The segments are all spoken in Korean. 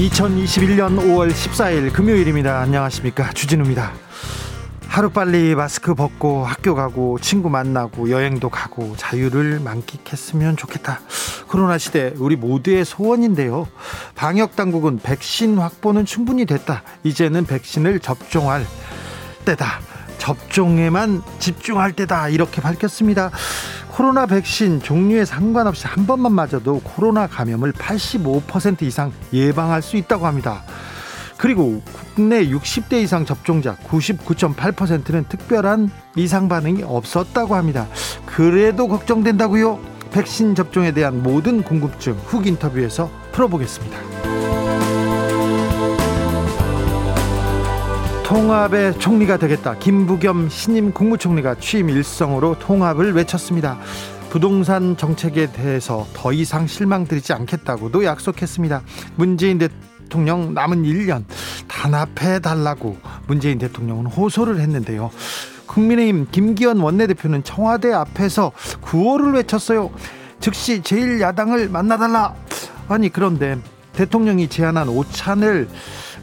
2021년 5월 14일 금요일입니다. 안녕하십니까. 주진우입니다. 하루빨리 마스크 벗고 학교 가고 친구 만나고 여행도 가고 자유를 만끽했으면 좋겠다. 코로나 시대 우리 모두의 소원인데요. 방역 당국은 백신 확보는 충분히 됐다. 이제는 백신을 접종할 때다. 접종에만 집중할 때다. 이렇게 밝혔습니다. 코로나 백신 종류에 상관없이 한 번만 맞아도 코로나 감염을 85% 이상 예방할 수 있다고 합니다. 그리고 국내 60대 이상 접종자 99.8%는 특별한 이상 반응이 없었다고 합니다. 그래도 걱정된다고요? 백신 접종에 대한 모든 궁금증 훅 인터뷰에서 풀어보겠습니다. 통합의 총리가 되겠다. 김부겸 신임 국무총리가 취임 일성으로 통합을 외쳤습니다. 부동산 정책에 대해서 더 이상 실망드리지 않겠다고도 약속했습니다. 문재인 대통령 남은 1년 단합해 달라고 문재인 대통령은 호소를 했는데요. 국민의힘 김기현 원내대표는 청와대 앞에서 구호를 외쳤어요. 즉시 제1야당을 만나달라. 아니 그런데 대통령이 제안한 오찬을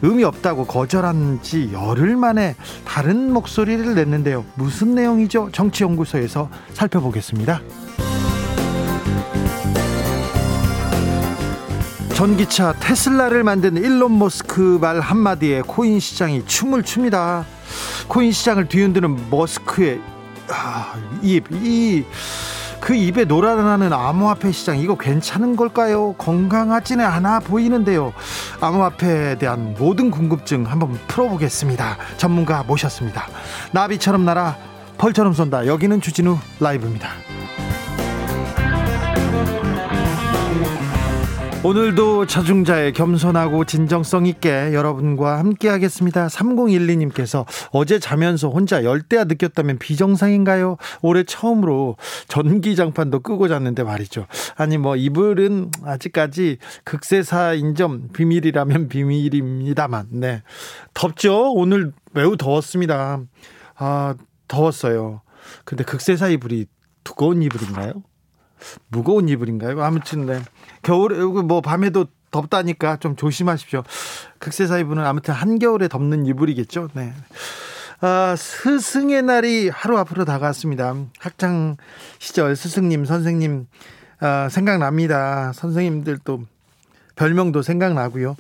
의미 없다고 거절한 지 열흘 만에 다른 목소리를 냈는데요. 무슨 내용이죠? 정치연구소에서 살펴보겠습니다. 전기차 테슬라를 만든 일론 머스크 말 한마디에 코인 시장이 춤을 춥니다. 코인 시장을 뒤흔드는 머스크의 아, 입, 이 그 입에 놀아나는 암호화폐 시장 이거 괜찮은 걸까요? 건강하지는 않아 보이는데요. 암호화폐에 대한 모든 궁금증 한번 풀어보겠습니다. 전문가 모셨습니다. 나비처럼 날아 펄처럼 쏜다. 여기는 주진우 라이브입니다. 오늘도 저중자의 겸손하고 진정성 있게 여러분과 함께 하겠습니다. 3012님께서 어제 자면서 혼자 열대야 느꼈다면 비정상인가요? 올해 처음으로 전기장판도 끄고 잤는데 말이죠. 아니 뭐 이불은 아직까지 극세사인 점 비밀이라면 비밀입니다만 네. 덥죠? 오늘 매우 더웠습니다. 아, 더웠어요. 근데 극세사 이불이 두꺼운 이불인가요? 무거운 이불인가요? 아무튼 네. 겨울에 뭐 밤에도 덥다니까 좀 조심하십시오. 극세사 이불은 아무튼 한겨울에 덮는 이불이겠죠. 네. 아, 스승의 날이 하루 앞으로 다가왔습니다. 학창 시절 스승님, 선생님 아, 생각납니다. 선생님들도 별명도 생각나고요.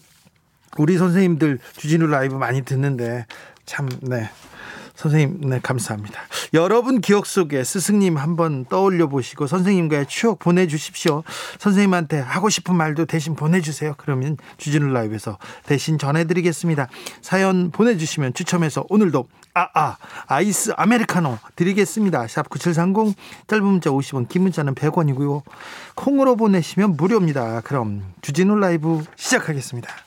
우리 선생님들 주진우 라이브 많이 듣는데 참 네. 선생님, 네, 감사합니다. 여러분 기억 속에 스승님 한번 떠올려 보시고 선생님과의 추억 보내주십시오. 선생님한테 하고 싶은 말도 대신 보내주세요. 그러면 주진우 라이브에서 대신 전해드리겠습니다. 사연 보내주시면 추첨해서 오늘도 아, 아, 아이스 아메리카노 드리겠습니다. 샵 9730, 짧은 문자 50원, 긴 문자는 100원이고요. 콩으로 보내시면 무료입니다. 그럼 주진우 라이브 시작하겠습니다.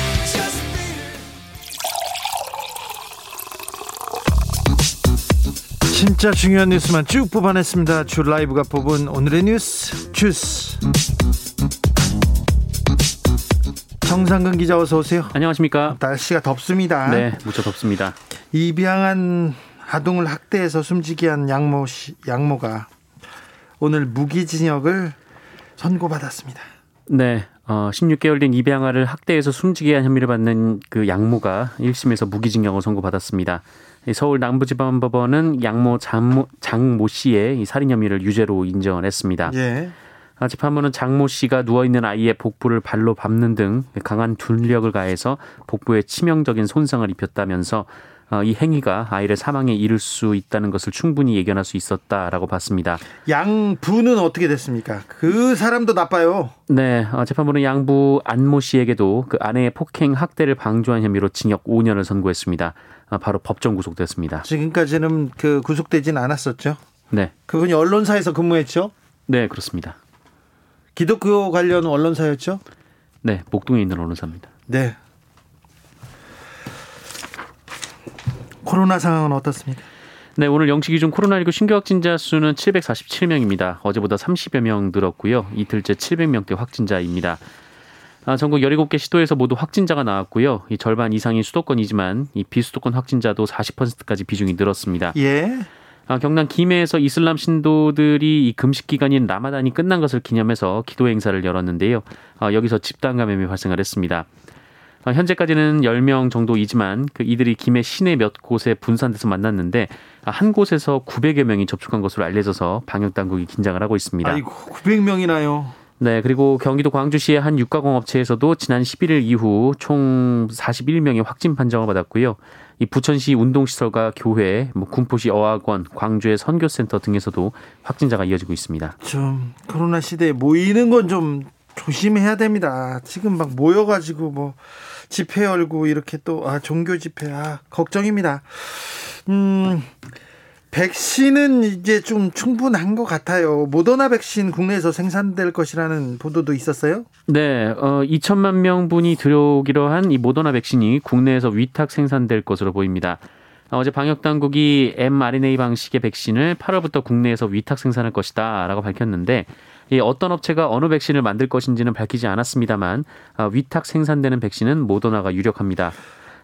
진짜 중요한 뉴스만 쭉 뽑아냈습니다. 주 라이브가 뽑은 오늘의 뉴스 주스. 정상근 기자 어서 오세요. 안녕하십니까. 날씨가 덥습니다. 네, 무척 덥습니다. 입양한 아동을 학대해서 숨지게 한 양모 씨, 양모가 오늘 무기징역을 선고받았습니다. 네, 어, 16개월 된 입양아를 학대해서 숨지게 한 혐의를 받는 그 양모가 1심에서 무기징역을 선고받았습니다. 서울 남부지방법원은 양모 장모, 장모 씨의 이 살인 혐의를 유죄로 인정을 했습니다. 예. 아, 재판부는 장모 씨가 누워있는 아이의 복부를 발로 밟는 등 강한 둘력을 가해서 복부에 치명적인 손상을 입혔다면서 어, 이 행위가 아이를 사망에 이를 수 있다는 것을 충분히 예견할 수 있었다라고 봤습니다. 양부는 어떻게 됐습니까? 그 사람도 나빠요. 네, 어, 재판부는 양부 안모 씨에게도 그 아내의 폭행 학대를 방조한 혐의로 징역 5년을 선고했습니다. 어, 바로 법정 구속됐습니다. 지금까지는 그 구속되진 않았었죠. 네, 그분이 언론사에서 근무했죠. 네 그렇습니다. 기독교 관련 언론사였죠. 네, 목동에 있는 언론사입니다. 네. 코로나 상황은 어떻습니까? 네, 오늘 영시 기준 코로나19 신규 확진자 수는 747명입니다. 어제보다 30여 명 늘었고요. 이틀째 700명대 확진자입니다. 아, 전국 17개 시도에서 모두 확진자가 나왔고요. 이 절반 이상이 수도권이지만 이 비수도권 확진자도 40%까지 비중이 늘었습니다. 예. 아, 경남 김해에서 이슬람 신도들이 이 금식 기간인 라마단이 끝난 것을 기념해서 기도 행사를 열었는데요. 아, 여기서 집단 감염이 발생을 했습니다. 아, 현재까지는 10명 정도이지만 그 이들이 김해 시내 몇 곳에 분산돼서 만났는데 아, 한 곳에서 900여 명이 접촉한 것으로 알려져서 방역 당국이 긴장을 하고 있습니다. 아이고 900명이나요. 네, 그리고 경기도 광주시의 한 육가공업체에서도 지난 11일 이후 총 41명의 확진 판정을 받았고요. 이 부천시 운동시설과 교회, 뭐 군포시 어학원, 광주의 선교센터 등에서도 확진자가 이어지고 있습니다. 좀 코로나 시대에 모이는 건 좀 조심해야 됩니다. 지금 막 모여가지고 뭐 집회 열고 이렇게 또 아 종교 집회 아 걱정입니다. 음. 백신은 이제 좀 충분한 것 같아요. 모더나 백신 국내에서 생산될 것이라는 보도도 있었어요. 네, 어, 2천만 명분이 들어오기로 한 이 모더나 백신이 국내에서 위탁 생산될 것으로 보입니다. 어제 방역 당국이 mRNA 방식의 백신을 8월부터 국내에서 위탁 생산할 것이다라고 밝혔는데 이 어떤 업체가 어느 백신을 만들 것인지는 밝히지 않았습니다만 아, 위탁 생산되는 백신은 모더나가 유력합니다.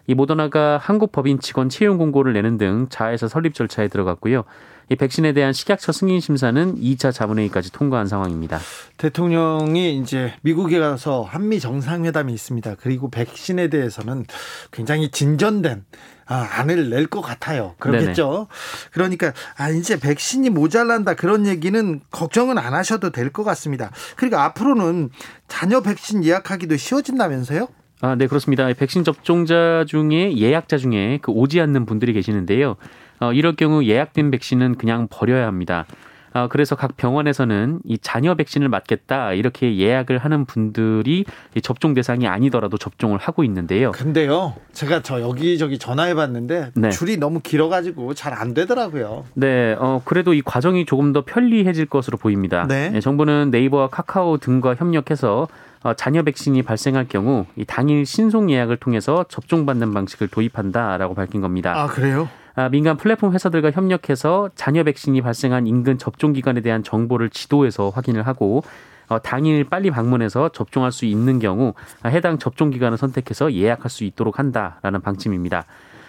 이 모더나가 한국 법인 직원 채용 공고를 내는 등 자회사 설립 절차에 들어갔고요. 이 백신에 대한 식약처 승인 심사는 2차 자문회의까지 통과한 상황입니다. 대통령이 이제 미국에 가서 한미 정상회담이 있습니다. 그리고 백신에 대해서는 굉장히 진전된 아, 안을 낼 것 같아요. 그렇겠죠. 네네. 그러니까 아 이제 백신이 모자란다 그런 얘기는 걱정은 안 하셔도 될 것 같습니다. 그리고 앞으로는 자녀 백신 예약하기도 쉬워진다면서요? 아, 네, 그렇습니다. 백신 접종자 중에 예약자 중에 그 오지 않는 분들이 계시는데요. 어, 이럴 경우 예약된 백신은 그냥 버려야 합니다. 어, 그래서 각 병원에서는 이 자녀 백신을 맞겠다 이렇게 예약을 하는 분들이 접종 대상이 아니더라도 접종을 하고 있는데요. 근데요, 제가 저 여기저기 전화해봤는데 네. 줄이 너무 길어가지고 잘 안 되더라고요. 네, 어, 그래도 이 과정이 조금 더 편리해질 것으로 보입니다. 네. 네, 정부는 네이버와 카카오 등과 협력해서 어, 자녀 백신이 발생할 경우 이 당일 신속 예약을 통해서 접종받는 방식을 도입한다라고 밝힌 겁니다. 아 그래요? 아, 민간 플랫폼 회사들과 협력해서 자녀 백신이 발생한 인근 접종 기관에 대한 정보를 지도에서 확인을 하고 어, 당일 빨리 방문해서 접종할 수 있는 경우 해당 접종 기관을 선택해서 예약할 수 있도록 한다라는 방침입니다.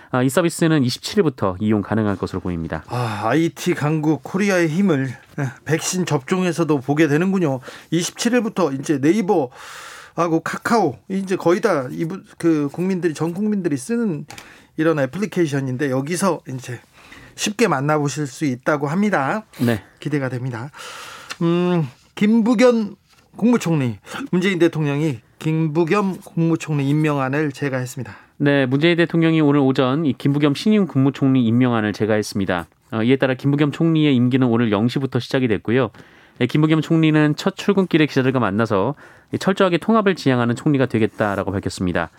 아, 이 서비스는 27일부터 이용 가능할 것으로 보입니다. 아, IT 강국 코리아의 힘을 백신 접종에서도 보게 되는군요. 27일부터 이제 네이버 하고 카카오 이제 거의 다 이부 그 국민들이 전 국민들이 쓰는 이런 애플리케이션인데 여기서 이제 쉽게 만나보실 수 있다고 합니다. 네. 기대가 됩니다. 음, 김부겸 국무총리, 문재인 대통령이 김부겸 국무총리 임명안을 제가했습니다. 네, 문재인 대통령이 오늘 오전 이 김부겸 신임 국무총리 임명안을 제가했습니다. 어, 이에 따라 김부겸 총리의 임기는 오늘 0시부터 시작이 됐고요. 네, 김부겸 총리는 첫 출근길에 기자들과 만나서 철저하게 통합을 지향하는 총리가 되겠다라고 밝혔습니다.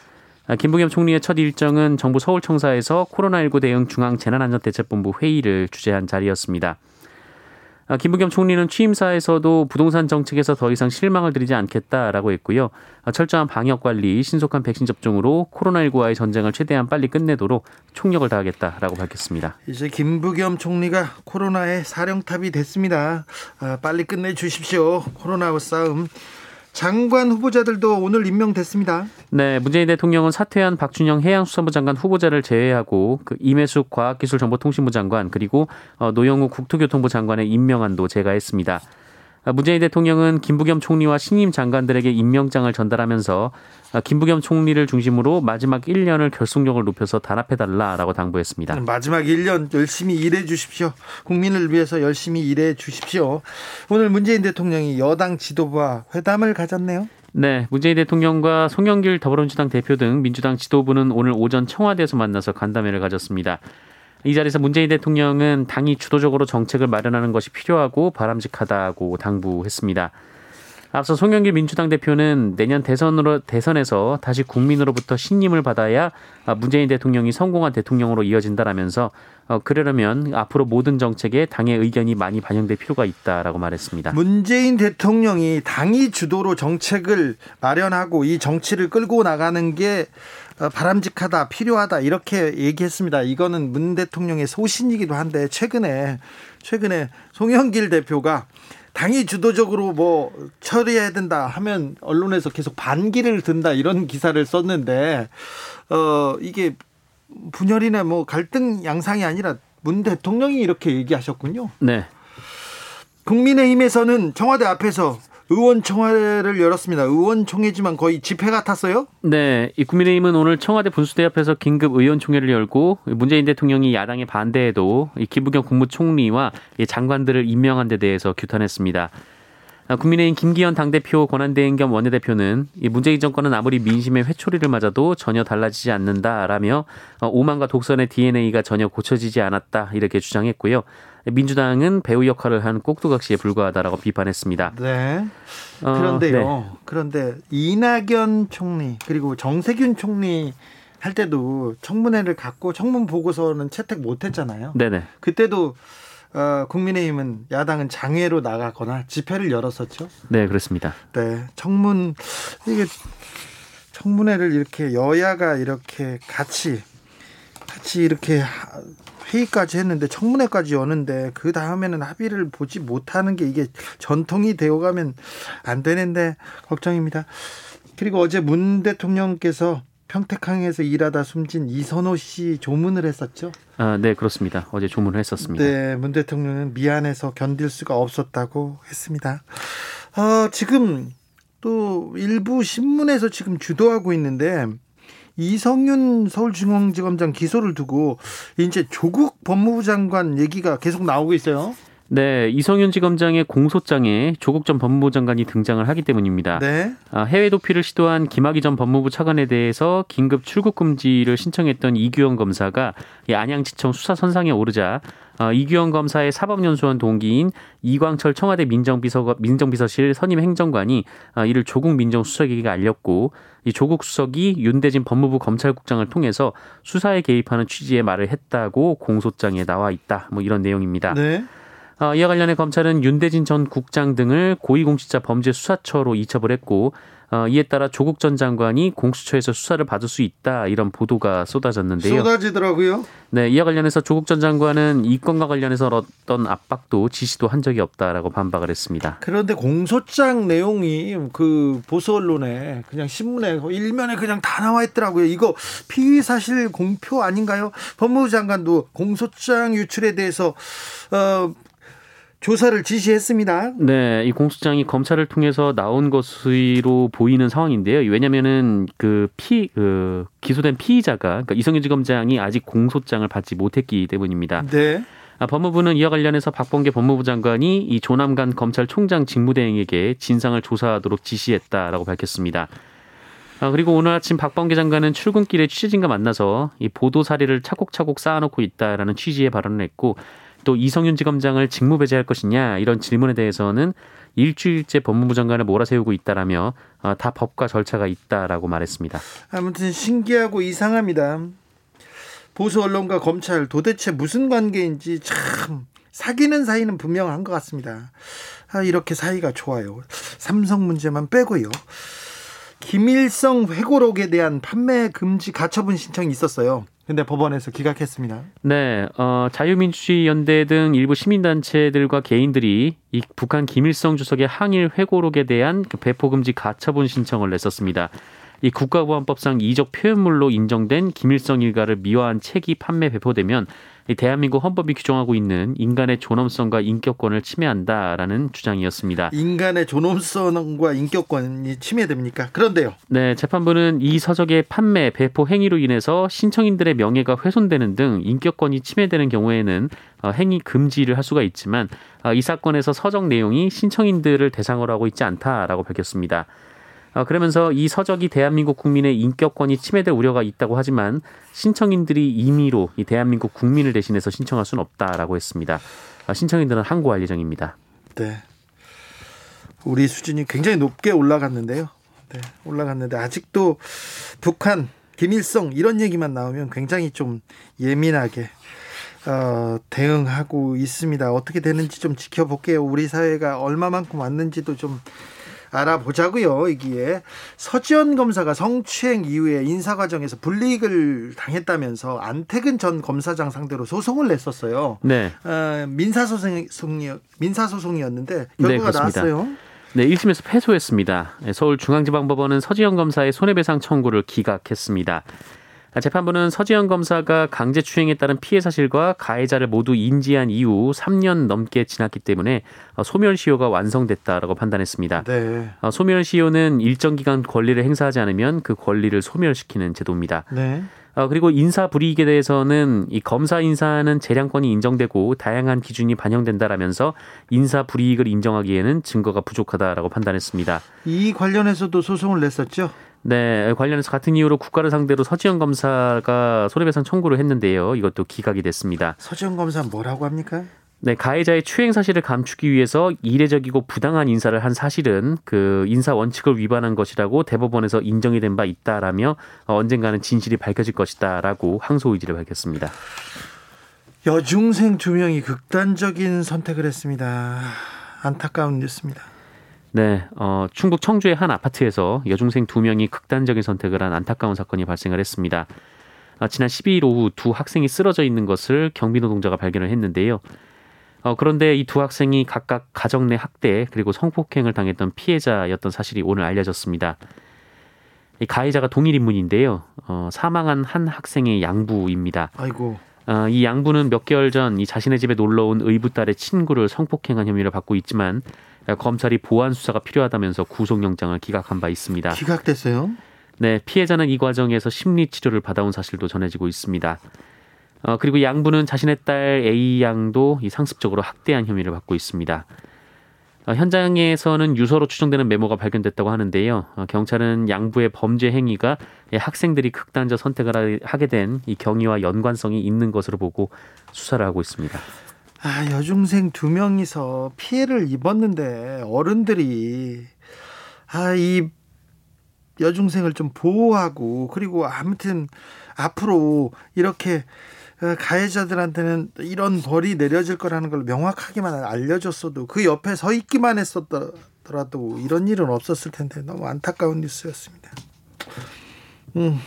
아, 김부겸 총리의 첫 일정은 정부 서울청사에서 코로나19 대응 중앙 재난안전대책본부 회의를 주재한 자리였습니다. 아, 김부겸 총리는 취임사에서도 부동산 정책에서 더 이상 실망을 드리지 않겠다라고 했고요. 아, 철저한 방역 관리, 신속한 백신 접종으로 코로나19와의 전쟁을 최대한 빨리 끝내도록 총력을 다하겠다라고 밝혔습니다. 이제 김부겸 총리가 코로나의 사령탑이 됐습니다. 빨리 끝내 주십시오. 코로나 싸움. 장관 후보자들도 오늘 임명됐습니다. 네, 문재인 대통령은 사퇴한 박준영 해양수산부 장관 후보자를 제외하고 그 임혜숙 과학기술정보통신부 장관 그리고 어, 노영우 국토교통부 장관의 임명안도 제가했습니다. 아, 문재인 대통령은 김부겸 총리와 신임 장관들에게 임명장을 전달하면서 아, 김부겸 총리를 중심으로 마지막 1년을 결속력을 높여서 단합해달라라고 당부했습니다. 마지막 1년 열심히 일해 주십시오. 국민을 위해서 열심히 일해 주십시오. 오늘 문재인 대통령이 여당 지도부와 회담을 가졌네요. 네, 문재인 대통령과 송영길 더불어민주당 대표 등 민주당 지도부는 오늘 오전 청와대에서 만나서 간담회를 가졌습니다. 이 자리에서 문재인 대통령은 당이 주도적으로 정책을 마련하는 것이 필요하고 바람직하다고 당부했습니다. 앞서 송영길 민주당 대표는 내년 대선으로 대선에서 다시 국민으로부터 신임을 받아야 문재인 대통령이 성공한 대통령으로 이어진다라면서 어, 그러려면 앞으로 모든 정책에 당의 의견이 많이 반영될 필요가 있다라고 말했습니다. 문재인 대통령이 당이 주도로 정책을 마련하고 이 정치를 끌고 나가는 게 어, 바람직하다, 필요하다 이렇게 얘기했습니다. 이거는 문 대통령의 소신이기도 한데 최근에 최근에 송영길 대표가 당이 주도적으로 뭐 처리해야 된다 하면 언론에서 계속 반기를 든다 이런 기사를 썼는데 어 이게 분열이나 뭐 갈등 양상이 아니라 문 대통령이 이렇게 얘기하셨군요. 네. 국민의힘에서는 청와대 앞에서 의원총회를 열었습니다. 의원총회지만 거의 집회 같았어요? 네, 이 국민의힘은 오늘 청와대 분수대 앞에서 긴급 의원총회를 열고 문재인 대통령이 야당의 반대에도 이 김부겸 국무총리와 장관들을 임명한 데 대해서 규탄했습니다. 아, 국민의힘 김기현 당대표 권한대행 겸 원내대표는 이 문재인 정권은 아무리 민심의 회초리를 맞아도 전혀 달라지지 않는다라며 어, 오만과 독선의 DNA가 전혀 고쳐지지 않았다 이렇게 주장했고요. 민주당은 배우 역할을 한 꼭두각시에 불과하다라고 비판했습니다. 네. 어, 그런데요. 어, 네. 그런데 이낙연 총리 그리고 정세균 총리 할 때도 청문회를 갖고 청문 보고서는 채택 못 했잖아요. 네네. 그때도 어, 국민의힘은 야당은 장외로 나가거나 집회를 열었었죠. 네, 그렇습니다. 네, 청문 이게 청문회를 이렇게 여야가 이렇게 같이 같이 이렇게 회의까지 했는데 청문회까지 여는데 그 다음에는 합의를 보지 못하는 게 이게 전통이 되어가면 안 되는데 걱정입니다. 그리고 어제 문 대통령께서 평택항에서 일하다 숨진 이선호 씨 조문을 했었죠. 아, 네, 그렇습니다. 어제 조문을 했었습니다. 네, 문 대통령은 미안해서 견딜 수가 없었다고 했습니다. 어, 지금 또 일부 신문에서 지금 주도하고 있는데 이성윤 서울중앙지검장 기소를 두고 이제 조국 법무부 장관 얘기가 계속 나오고 있어요. 네, 이성윤 지검장의 공소장에 조국 전 법무부 장관이 등장을 하기 때문입니다. 네. 아, 해외 도피를 시도한 김학의 전 법무부 차관에 대해서 긴급 출국 금지를 신청했던 이규영 검사가 안양지청 수사 선상에 오르자 어, 이규영 검사의 사법연수원 동기인 이광철 청와대 민정비서, 민정비서실 선임 행정관이 어, 이를 조국 민정수석에게 알렸고 이 조국 수석이 윤대진 법무부 검찰국장을 통해서 수사에 개입하는 취지의 말을 했다고 공소장에 나와 있다. 뭐 이런 내용입니다. 네. 어, 이와 관련해 검찰은 윤대진 전 국장 등을 고위공직자 범죄 수사처로 이첩을 했고 어, 이에 따라 조국 전 장관이 공수처에서 수사를 받을 수 있다 이런 보도가 쏟아졌는데요. 쏟아지더라고요. 네, 이와 관련해서 조국 전 장관은 이 건과 관련해서 어떤 압박도 지시도 한 적이 없다라고 반박을 했습니다. 그런데 공소장 내용이 그 보수 언론에 그냥 신문에 일면에 그냥 다 나와 있더라고요. 이거 피의 사실 공표 아닌가요? 법무부 장관도 공소장 유출에 대해서 어 조사를 지시했습니다. 네, 이 공소장이 검찰을 통해서 나온 것으로 보이는 상황인데요. 왜냐면은 그 피, 그 기소된 피의자가, 그러니까 이성윤 지검장이 아직 공소장을 받지 못했기 때문입니다. 네. 아, 법무부는 이와 관련해서 박범계 법무부 장관이 이 조남관 검찰총장 직무대행에게 진상을 조사하도록 지시했다라고 밝혔습니다. 아, 그리고 오늘 아침 박범계 장관은 출근길에 취재진과 만나서 이 보도 사례를 차곡차곡 쌓아놓고 있다라는 취지의 발언을 했고 또 이성윤 지검장을 직무 배제할 것이냐 이런 질문에 대해서는 일주일째 법무부 장관을 몰아세우고 있다라며 어, 다 법과 절차가 있다라고 말했습니다. 아무튼 신기하고 이상합니다. 보수 언론과 검찰 도대체 무슨 관계인지 참 사귀는 사이는 분명한 것 같습니다. 아, 이렇게 사이가 좋아요. 삼성 문제만 빼고요. 김일성 회고록에 대한 판매 금지 가처분 신청이 있었어요. 근데 법원에서 기각했습니다. 네, 어, 자유민주주의 연대 등 일부 시민단체들과 개인들이 이 북한 김일성 주석의 항일 회고록에 대한 그 배포 금지 가처분 신청을 냈었습니다. 이 국가보안법상 이적 표현물로 인정된 김일성 일가를 미화한 책이 판매 배포되면 이 대한민국 헌법이 규정하고 있는 인간의 존엄성과 인격권을 침해한다라는 주장이었습니다. 인간의 존엄성과 인격권이 침해됩니까? 그런데요. 네, 재판부는 이 서적의 판매, 배포 행위로 인해서 신청인들의 명예가 훼손되는 등 인격권이 침해되는 경우에는 어, 행위 금지를 할 수가 있지만 어, 이 사건에서 서적 내용이 신청인들을 대상으로 하고 있지 않다라고 밝혔습니다. 어, 그러면서 이 서적이 대한민국 국민의 인격권이 침해될 우려가 있다고 하지만 신청인들이 임의로 이 대한민국 국민을 대신해서 신청할 수는 없다라고 했습니다. 어, 신청인들은 항고할 예정입니다. 네. 우리 수준이 굉장히 높게 올라갔는데요. 네, 올라갔는데 아직도 북한, 김일성 이런 얘기만 나오면 굉장히 좀 예민하게 어, 대응하고 있습니다. 어떻게 되는지 좀 지켜볼게요. 우리 사회가 얼마만큼 왔는지도 좀 알아보자고요. 이기에 서지현 검사가 성추행 이후에 인사 과정에서 불이익을 당했다면서 안태근 전 검사장 상대로 소송을 냈었어요. 네. 어, 민사 소송이 민사 소송이었는데 결과가 네, 나왔어요. 네, 1심에서 패소했습니다. 서울중앙지방법원은 서지현 검사의 손해배상 청구를 기각했습니다. 재판부는 서지현 검사가 강제추행에 따른 피해 사실과 가해자를 모두 인지한 이후 3년 넘게 지났기 때문에 소멸시효가 완성됐다라고 판단했습니다. 네. 소멸시효는 일정 기간 권리를 행사하지 않으면 그 권리를 소멸시키는 제도입니다. 네. 그리고 인사 불이익에 대해서는 이 검사 인사는 재량권이 인정되고 다양한 기준이 반영된다라면서 인사 불이익을 인정하기에는 증거가 부족하다라고 판단했습니다. 이 관련해서도 소송을 냈었죠? 네, 관련해서 같은 이유로 국가를 상대로 서지현 검사가 손해배상 청구를 했는데요. 이것도 기각이 됐습니다. 서지현 검사 뭐라고 합니까? 네, 가해자의 추행 사실을 감추기 위해서 이례적이고 부당한 인사를 한 사실은 그 인사 원칙을 위반한 것이라고 대법원에서 인정이 된 바 있다라며 언젠가는 진실이 밝혀질 것이다라고 항소 의지를 밝혔습니다. 여중생 두 명이 극단적인 선택을 했습니다. 안타까운 뉴스입니다. 네, 어, 충북 청주의 한 아파트에서 여중생 두 명이 극단적인 선택을 한 안타까운 사건이 발생을 했습니다. 어, 지난 12일 오후 두 학생이 쓰러져 있는 것을 경비 노동자가 발견을 했는데요. 어, 그런데 이 두 학생이 각각 가정 내 학대 그리고 성폭행을 당했던 피해자였던 사실이 오늘 알려졌습니다. 이 가해자가 동일 인물인데요. 어, 사망한 한 학생의 양부입니다. 아이고. 어, 이 양부는 몇 개월 전 이 자신의 집에 놀러 온 의붓 딸의 친구를 성폭행한 혐의를 받고 있지만 검찰이 보안 수사가 필요하다면서 구속영장을 기각한 바 있습니다. 기각됐어요? 네, 피해자는 이 과정에서 심리 치료를 받아온 사실도 전해지고 있습니다. 어, 그리고 양부는 자신의 딸 A 양도 이 상습적으로 학대한 혐의를 받고 있습니다. 어, 현장에서는 유서로 추정되는 메모가 발견됐다고 하는데요. 어, 경찰은 양부의 범죄 행위가 학생들이 극단적 선택을 하게 된 이 경위와 연관성이 있는 것으로 보고 수사를 하고 있습니다. 아, 여중생 두 명이서 피해를 입었는데 어른들이 아, 이 여중생을 좀 보호하고 그리고 아무튼 앞으로 이렇게 어, 가해자들한테는 이런 벌이 내려질 거라는 걸 명확하게만 알려줬어도 그 옆에 서 있기만 했었더라도 이런 일은 없었을 텐데 너무 안타까운 뉴스였습니다. 음,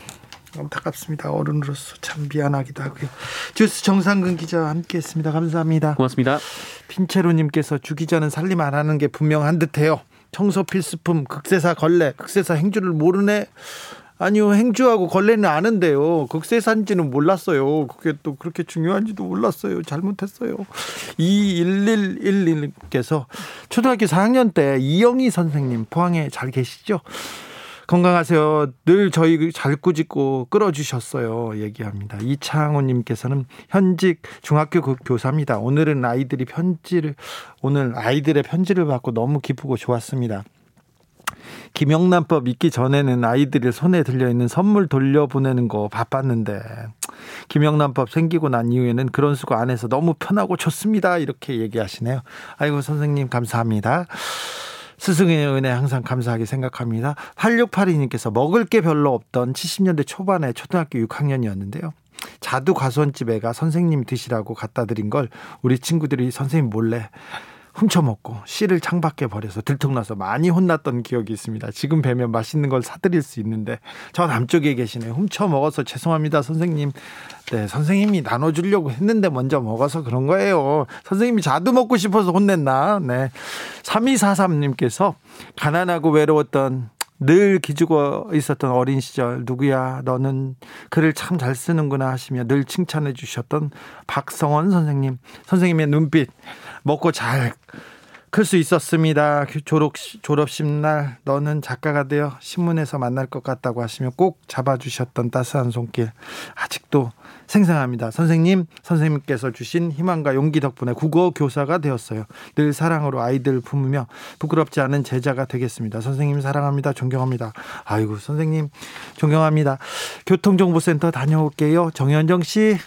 안타깝습니다. 어른으로서 참 미안하기도 하고요. 주스 정상근 기자와 함께했습니다. 감사합니다. 고맙습니다. 핀체로님께서 주 기자는 살림 안 하는 게 분명한 듯해요. 청소 필수품 극세사 걸레 극세사 행주를 모르네. 아니요 행주하고 걸레는 아는데요. 극세사인지는 몰랐어요. 그게 또 그렇게 중요한지도 몰랐어요. 잘못했어요. 2111님께서 초등학교 4학년 때 이영희 선생님 포항에 잘 계시죠? 건강하세요. 늘 저희 잘 꾸짖고 끌어주셨어요. 얘기합니다. 이창호님께서는 현직 중학교 교사입니다. 오늘은 아이들이 편지를, 오늘 아이들의 편지를 받고 너무 기쁘고 좋았습니다. 김영란법 있기 전에는 아이들이 손에 들려있는 선물 돌려보내는 거 바빴는데 김영란법 생기고 난 이후에는 그런 수고 안 해서 너무 편하고 좋습니다. 이렇게 얘기하시네요. 아이고 선생님 감사합니다. 스승의 은혜 항상 감사하게 생각합니다. 8682님께서 먹을 게 별로 없던 70년대 초반에 초등학교 6학년이었는데요. 자두 가수원집 애가 선생님 드시라고 갖다 드린 걸 우리 친구들이 선생님 몰래 훔쳐먹고 씨를 창밖에 버려서 들통나서 많이 혼났던 기억이 있습니다. 지금 뵈면 맛있는 걸 사드릴 수 있는데 저 남쪽에 계시네요. 훔쳐먹어서 죄송합니다 선생님. 네 선생님이 나눠주려고 했는데 먼저 먹어서 그런 거예요. 선생님이 자두 먹고 싶어서 혼냈나. 네 3243님께서 가난하고 외로웠던 늘 기죽어 있었던 어린 시절 누구야 너는 글을 참 잘 쓰는구나 하시며 늘 칭찬해 주셨던 박성원 선생님 선생님의 눈빛 먹고 잘 클 수 있었습니다. 졸업 졸업식 날 너는 작가가 되어 신문에서 만날 것 같다고 하시며 꼭 잡아주셨던 따스한 손길 아직도 생생합니다. 선생님 선생님께서 주신 희망과 용기 덕분에 국어 교사가 되었어요. 늘 사랑으로 아이들 품으며 부끄럽지 않은 제자가 되겠습니다. 선생님 사랑합니다. 존경합니다. 아이고 선생님 존경합니다. 교통정보센터 다녀올게요. 정현정 씨.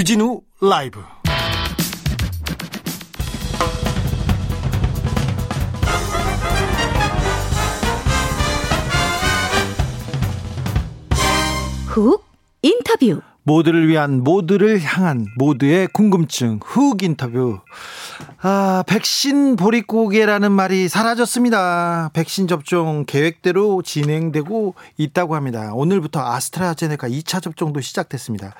주진우 라이브. 훅 인터뷰. 모두를 위한 모두를 향한 모두의 궁금증. 훅 인터뷰. 아 백신 보릿고개라는 말이 사라졌습니다. 백신 접종 계획대로 진행되고 있다고 합니다. 오늘부터 아스트라제네카 2차 접종도 시작됐습니다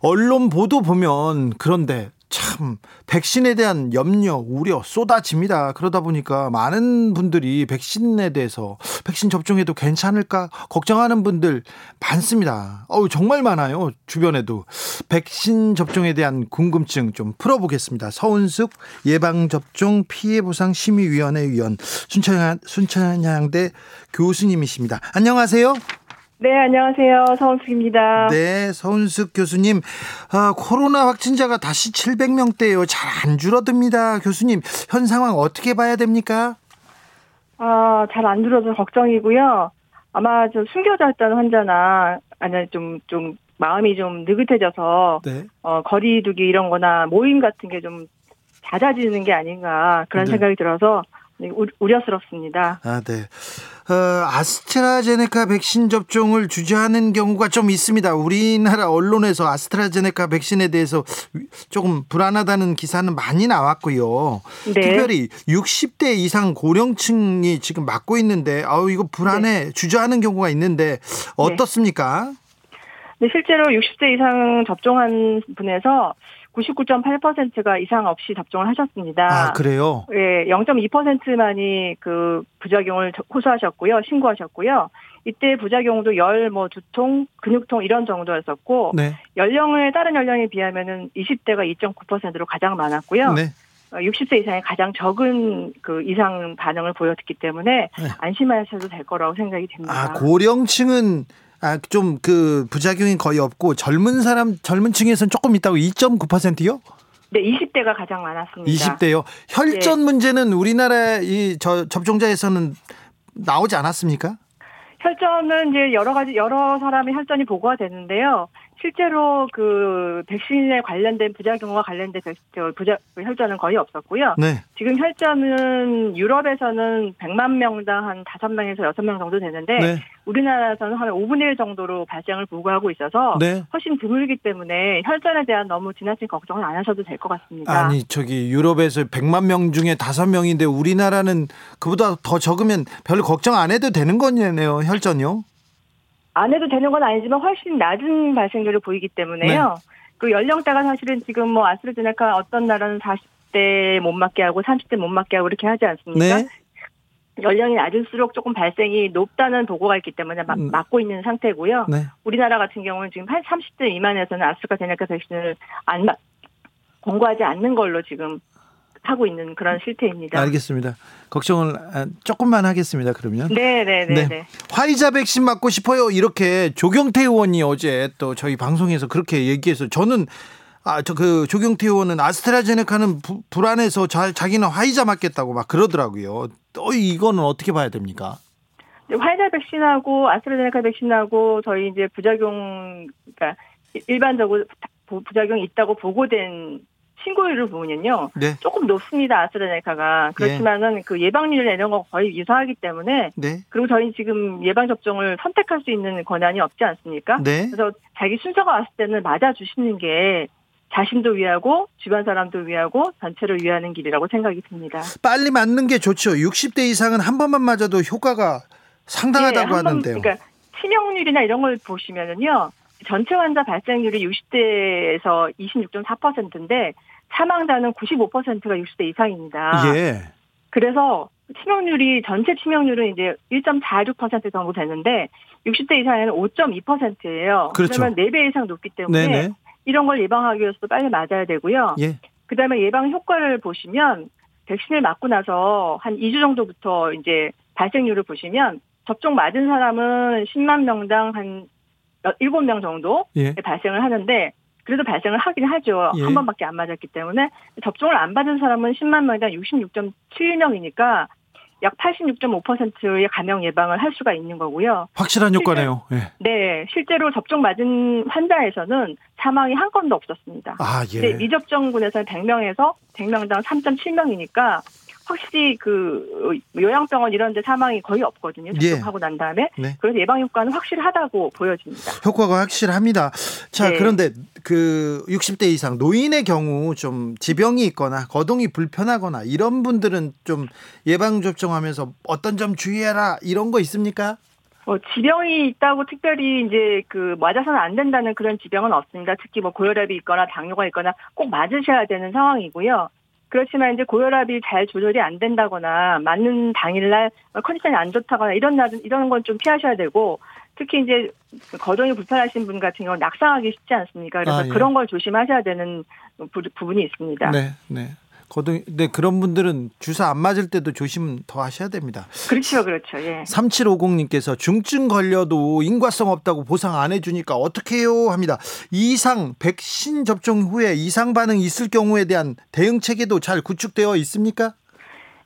언론 보도 보면 그런데 참 백신에 대한 염려, 우려 쏟아집니다. 그러다 보니까 많은 분들이 백신에 대해서 백신 접종해도 괜찮을까 걱정하는 분들 많습니다. 어우 정말 많아요. 주변에도 백신 접종에 대한 궁금증 좀 풀어보겠습니다. 서은숙 예방접종 피해보상 심의위원회 위원 순천 순천향대 교수님이십니다. 안녕하세요. 네, 안녕하세요. 서은숙입니다. 네, 서은숙 교수님. 아, 코로나 확진자가 다시 700명대예요. 잘 안 줄어듭니다. 교수님, 현 상황 어떻게 봐야 됩니까? 아, 잘 안 줄어서 걱정이고요. 아마 좀 숨겨져 있던 환자나 아니 좀좀 마음이 좀 느긋해져서 네. 어, 거리두기 이런 거나 모임 같은 게 좀 잦아지는 게 아닌가 그런 네. 생각이 들어서 우, 우려스럽습니다. 아, 네. 어, 아스트라제네카 백신 접종을 주저하는 경우가 좀 있습니다. 우리나라 언론에서 아스트라제네카 백신에 대해서 조금 불안하다는 기사는 많이 나왔고요. 네. 특별히 60대 이상 고령층이 지금 맞고 있는데, 아우, 이거 불안해. 주저하는 경우가 있는데, 어떻습니까? 네, 실제로 60세 이상 접종한 분에서 99.8%가 이상 없이 접종을 하셨습니다. 아, 그래요? 예, 0.2%만이 그 부작용을 호소하셨고요, 신고하셨고요. 이때 부작용도 열, 뭐 두통, 근육통 이런 정도였었고 네. 연령을 다른 연령에 비하면은 20대가 2.9%로 가장 많았고요. 네. 어, 60세 이상이 가장 적은 그 이상 반응을 보였기 때문에 네. 안심하셔도 될 거라고 생각이 됩니다. 아, 고령층은 아, 좀 그 부작용이 거의 없고 젊은 사람 젊은 층에서는 조금 있다고 2.9%요? 네, 20대가 가장 많았습니다. 20대요. 혈전 네. 문제는 우리나라 이 저 접종자에서는 나오지 않았습니까? 혈전은 이제 여러 가지 여러 사람의 혈전이 보고가 되는데요. 실제로 그 백신에 관련된 부작용과 관련된 백- 저 부작 혈전은 거의 없었고요. 네. 지금 혈전은 유럽에서는 100만 명당 한 5명에서 6명 정도 되는데 네. 우리나라에서는 한 5분의 1 정도로 발생을 보고하고 있어서 네. 훨씬 드물기 때문에 혈전에 대한 너무 지나친 걱정은 안 하셔도 될 것 같습니다. 아니 저기 유럽에서 100만 명 중에 5명인데 우리나라는 그보다 더 적으면 별로 걱정 안 해도 되는 거네요. 혈전이요. 안 해도 되는 건 아니지만 훨씬 낮은 발생률을 보이기 때문에요. 네. 그 연령대가 사실은 지금 뭐 아스트라제네카 어떤 나라는 40대 못 맞게 하고 30대 못 맞게 하고 이렇게 하지 않습니까? 네. 연령이 낮을수록 조금 발생이 높다는 보고가 있기 때문에 마- 음. 맞고 있는 상태고요. 네. 우리나라 같은 경우는 지금 한 30대 미만에서는 아스트라제네카 백신을 안 맞, 권고하지 않는 걸로 지금 하고 있는 그런 실태입니다. 알겠습니다. 걱정을 아, 조금만 하겠습니다. 그러면. 네네네. 네. 네. 화이자 백신 맞고 싶어요. 이렇게 조경태 의원이 어제 또 저희 방송에서 그렇게 얘기해서 저는 아 저 그 조경태 의원은 아스트라제네카는 부- 불안해서 자, 자기는 화이자 맞겠다고 막 그러더라고요. 또 이거는 어떻게 봐야 됩니까? 화이자 백신하고 아스트라제네카 백신하고 저희 이제 부작용 그러니까 일반적으로 부- 부작용이 있다고 보고된 신고율을 보면요 네. 조금 높습니다 아스트라제네카가 그렇지만은 그 예방률 이런 거 거의 유사하기 때문에 네. 그리고 저희 지금 예방 접종을 선택할 수 있는 권한이 없지 않습니까? 네. 그래서 자기 순서가 왔을 때는 맞아 주시는 게 자신도 위하고 주변 사람도 위하고 전체를 위하는 길이라고 생각이 듭니다. 빨리 맞는 게 좋죠. 60대 이상은 한 번만 맞아도 효과가 상당하다고 네, 한 번, 하는데요. 그러니까 치명률이나 이런 걸 보시면은요. 전체 환자 발생률이 60대에서 26.4%인데 사망자는 95%가 60대 이상입니다. 예. 그래서 치명률이 전체 치명률은 이제 1.46% 정도 되는데 60대 이상에는 5.2%예요. 그렇죠. 그러면 4배 이상 높기 때문에 네네. 이런 걸 예방하기 위해서도 빨리 맞아야 되고요. 예. 그다음에 예방 효과를 보시면 백신을 맞고 나서 한 2주 정도부터 이제 발생률을 보시면 접종 맞은 사람은 10만 명당 한 7명 정도 예. 발생을 하는데 그래도 발생을 하긴 하죠. 예. 한 번밖에 안 맞았기 때문에 접종을 안 받은 사람은 10만 명당 66.7명이니까 약 86.5%의 감염 예방을 할 수가 있는 거고요. 확실한 효과네요. 예. 네, 실제로 접종 맞은 환자에서는 사망이 한 건도 없었습니다. 아, 예. 네, 미접종군에서는 100명에서 100명당 3.7명이니까 확실히 그 요양병원 이런 데 사망이 거의 없거든요. 예. 접종하고 난 다음에. 네. 그래서 예방 효과는 확실하다고 보여집니다. 효과가 확실합니다. 자, 네. 그런데 그 60대 이상 노인의 경우 좀 지병이 있거나 거동이 불편하거나 이런 분들은 좀 예방 접종하면서 어떤 점 주의해라 이런 거 있습니까? 뭐 지병이 있다고 특별히 이제 그 맞아서는 안 된다는 그런 지병은 없습니다. 특히 뭐 고혈압이 있거나 당뇨가 있거나 꼭 맞으셔야 되는 상황이고요. 그렇지만 이제 고혈압이 잘 조절이 안 된다거나 맞는 당일날 컨디션이 안 좋다거나 이런 날은 이런 건 좀 피하셔야 되고 특히 이제 거동이 불편하신 분 같은 경우는 낙상하기 쉽지 않습니까? 그래서 아, 예. 그런 걸 조심하셔야 되는 부, 부분이 있습니다. 네, 네. 거동 네 그런 분들은 주사 안 맞을 때도 조심 더 하셔야 됩니다. 그렇죠, 그렇죠. 예. 3750님께서 중증 걸려도 인과성 없다고 보상 안 해주니까 어떡해요 합니다. 이상 백신 접종 후에 이상 반응 있을 경우에 대한 대응 체계도 잘 구축되어 있습니까?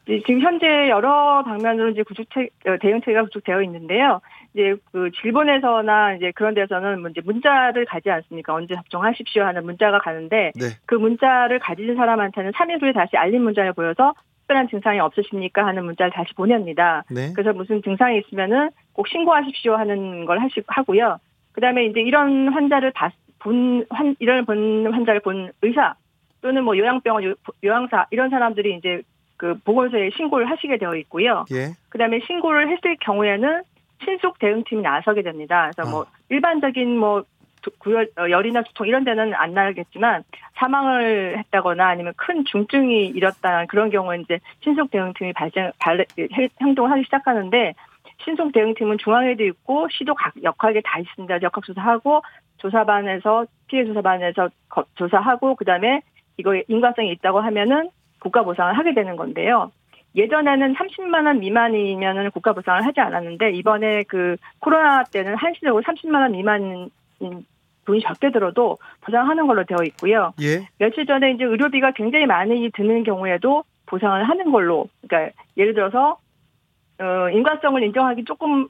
지금 현재 여러 방면으로 이제 구축체 어, 대응 체계가 구축되어 있는데요. 이제 그 질본에서나 이제 그런 데서는 뭐 이제 문자를 가지 않습니까? 언제 접종하십시오 하는 문자가 가는데 네. 그 문자를 가진 사람한테는 3일 후에 다시 알림 문자를 보여서 특별한 증상이 없으십니까 하는 문자를 다시 보냅니다. 네. 그래서 무슨 증상이 있으면은 꼭 신고하십시오 하는 걸 하시 하고요. 그다음에 이제 이런 환자를 봤, 본 환, 이런 본 환자를 본 의사 또는 뭐 요양병원 요, 요양사 이런 사람들이 이제 그 보건소에 신고를 하시게 되어 있고요. 예. 그다음에 신고를 했을 경우에는 신속 대응팀이 나서게 됩니다. 그래서 뭐 아. 일반적인 뭐 두- 구열, 어, 열이나 두통 이런 데는 안 나겠지만 사망을 했다거나 아니면 큰 중증이 일었다 그런 경우에 이제 신속 대응팀이 발생 발 해- 행동을 하기 시작하는데 신속 대응팀은 중앙에도 있고 시도 각 역할에 다 있습니다. 역학 조사하고 조사반에서 피해 조사반에서 거- 조사하고 그다음에 이거에 인과성이 있다고 하면은 국가 보상을 하게 되는 건데요. 예전에는 30만 원 미만이면은 국가 보상을 하지 않았는데 이번에 그 코로나 때는 한시적으로 30만 원 미만 돈이 적게 들어도 보상하는 걸로 되어 있고요. 예. 며칠 전에 이제 의료비가 굉장히 많이 드는 경우에도 보상을 하는 걸로. 그러니까 예를 들어서 어 인과성을 인정하기 조금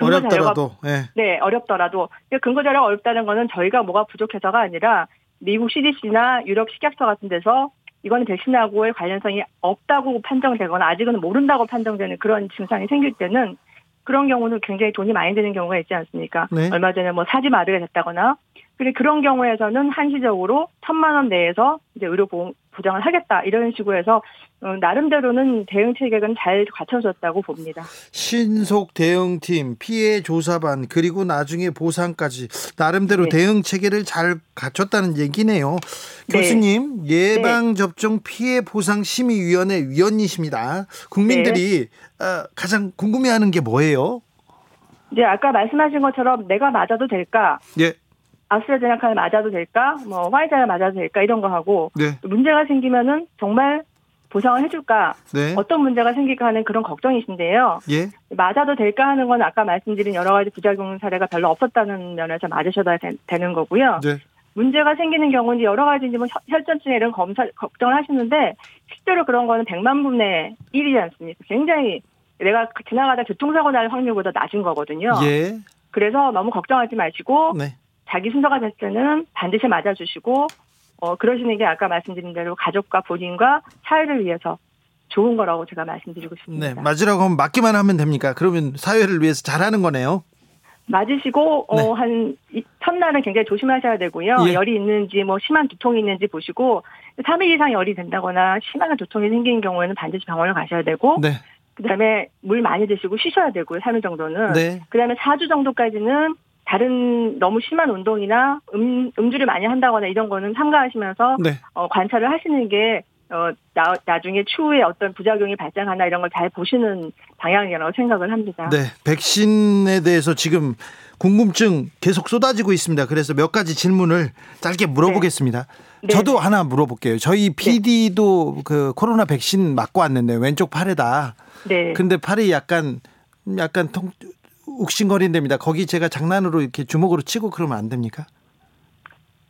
어렵더라도 예. 네, 어렵더라도 근데 근거 자료가 어렵다는 거는 저희가 뭐가 부족해서가 아니라 미국 CDC나 유럽 식약처 같은 데서 이거는 백신하고의 관련성이 없다고 판정되거나 아직은 모른다고 판정되는 그런 증상이 생길 때는 그런 경우는 굉장히 돈이 많이 드는 경우가 있지 않습니까? 네. 얼마 전에 뭐 사지 마르게 됐다거나 그런 경우에서는 한시적으로 천만 원 내에서 이제 의료 보험 보장을 하겠다 이런 식으로 해서 어, 나름대로는 대응 체계는 잘 갖춰졌다고 봅니다. 신속 대응팀, 피해 조사반 그리고 나중에 보상까지 나름대로 네. 대응 체계를 잘 갖췄다는 얘기네요. 네. 교수님 예방 접종 피해 보상 심의위원회 위원이십니다. 국민들이 어, 가장 궁금해하는 게 뭐예요? 이제 아까 말씀하신 것처럼 내가 맞아도 될까? 예, 아스트라제네카를 맞아도 될까? 뭐 화이자를 맞아도 될까? 이런 거 하고 네, 또 문제가 생기면은 정말 보상을 해줄까? 네, 어떤 문제가 생길까 하는 그런 걱정이신데요. 예, 맞아도 될까 하는 건 아까 말씀드린 여러 가지 부작용 사례가 별로 없었다는 면에서 맞으셔야 되, 는 거고요. 네, 문제가 생기는 경우는 여러 가지 이제 뭐 혈- 혈전증 이런 검사 걱정을 하시는데 실제로 그런 거는 100만 분의 1이지 않습니까? 굉장히 내가 지나가다 교통사고 날 확률보다 낮은 거거든요. 예, 그래서 너무 걱정하지 마시고 네. 자기 순서가 됐을 때는 반드시 맞아주시고 어 그러시는 게 아까 말씀드린 대로 가족과 본인과 사회를 위해서 좋은 거라고 제가 말씀드리고 싶습니다. 네, 맞으라고 하면 맞기만 하면 됩니까? 그러면 사회를 위해서 잘하는 거네요. 맞으시고 네. 어, 한 이- 첫날은 굉장히 조심하셔야 되고요. 예. 열이 있는지 뭐 심한 두통이 있는지 보시고 3일 이상 열이 된다거나 심한 두통이 생기는 경우에는 반드시 병원을 가셔야 되고 네, 그다음에 물 많이 드시고 쉬셔야 되고요. 3일 정도는. 네, 그다음에 4주 정도까지는 다른 너무 심한 운동이나 음, 음주를 많이 한다거나 이런 거는 삼가하시면서 네, 어, 관찰을 하시는 게 어, 나, 나중에 추후에 어떤 부작용이 발생하나 이런 걸 잘 보시는 방향이라고 생각을 합니다. 네, 백신에 대해서 지금 궁금증 계속 쏟아지고 있습니다. 그래서 몇 가지 질문을 짧게 물어보겠습니다. 네. 저도 네. 하나 물어볼게요. 저희 PD도 그 코로나 백신 맞고 왔는데 왼쪽 팔에다. 네. 근데 팔이 약간 약간 통 욱신거린답니다. 거기 제가 장난으로 이렇게 주먹으로 치고 그러면 안 됩니까?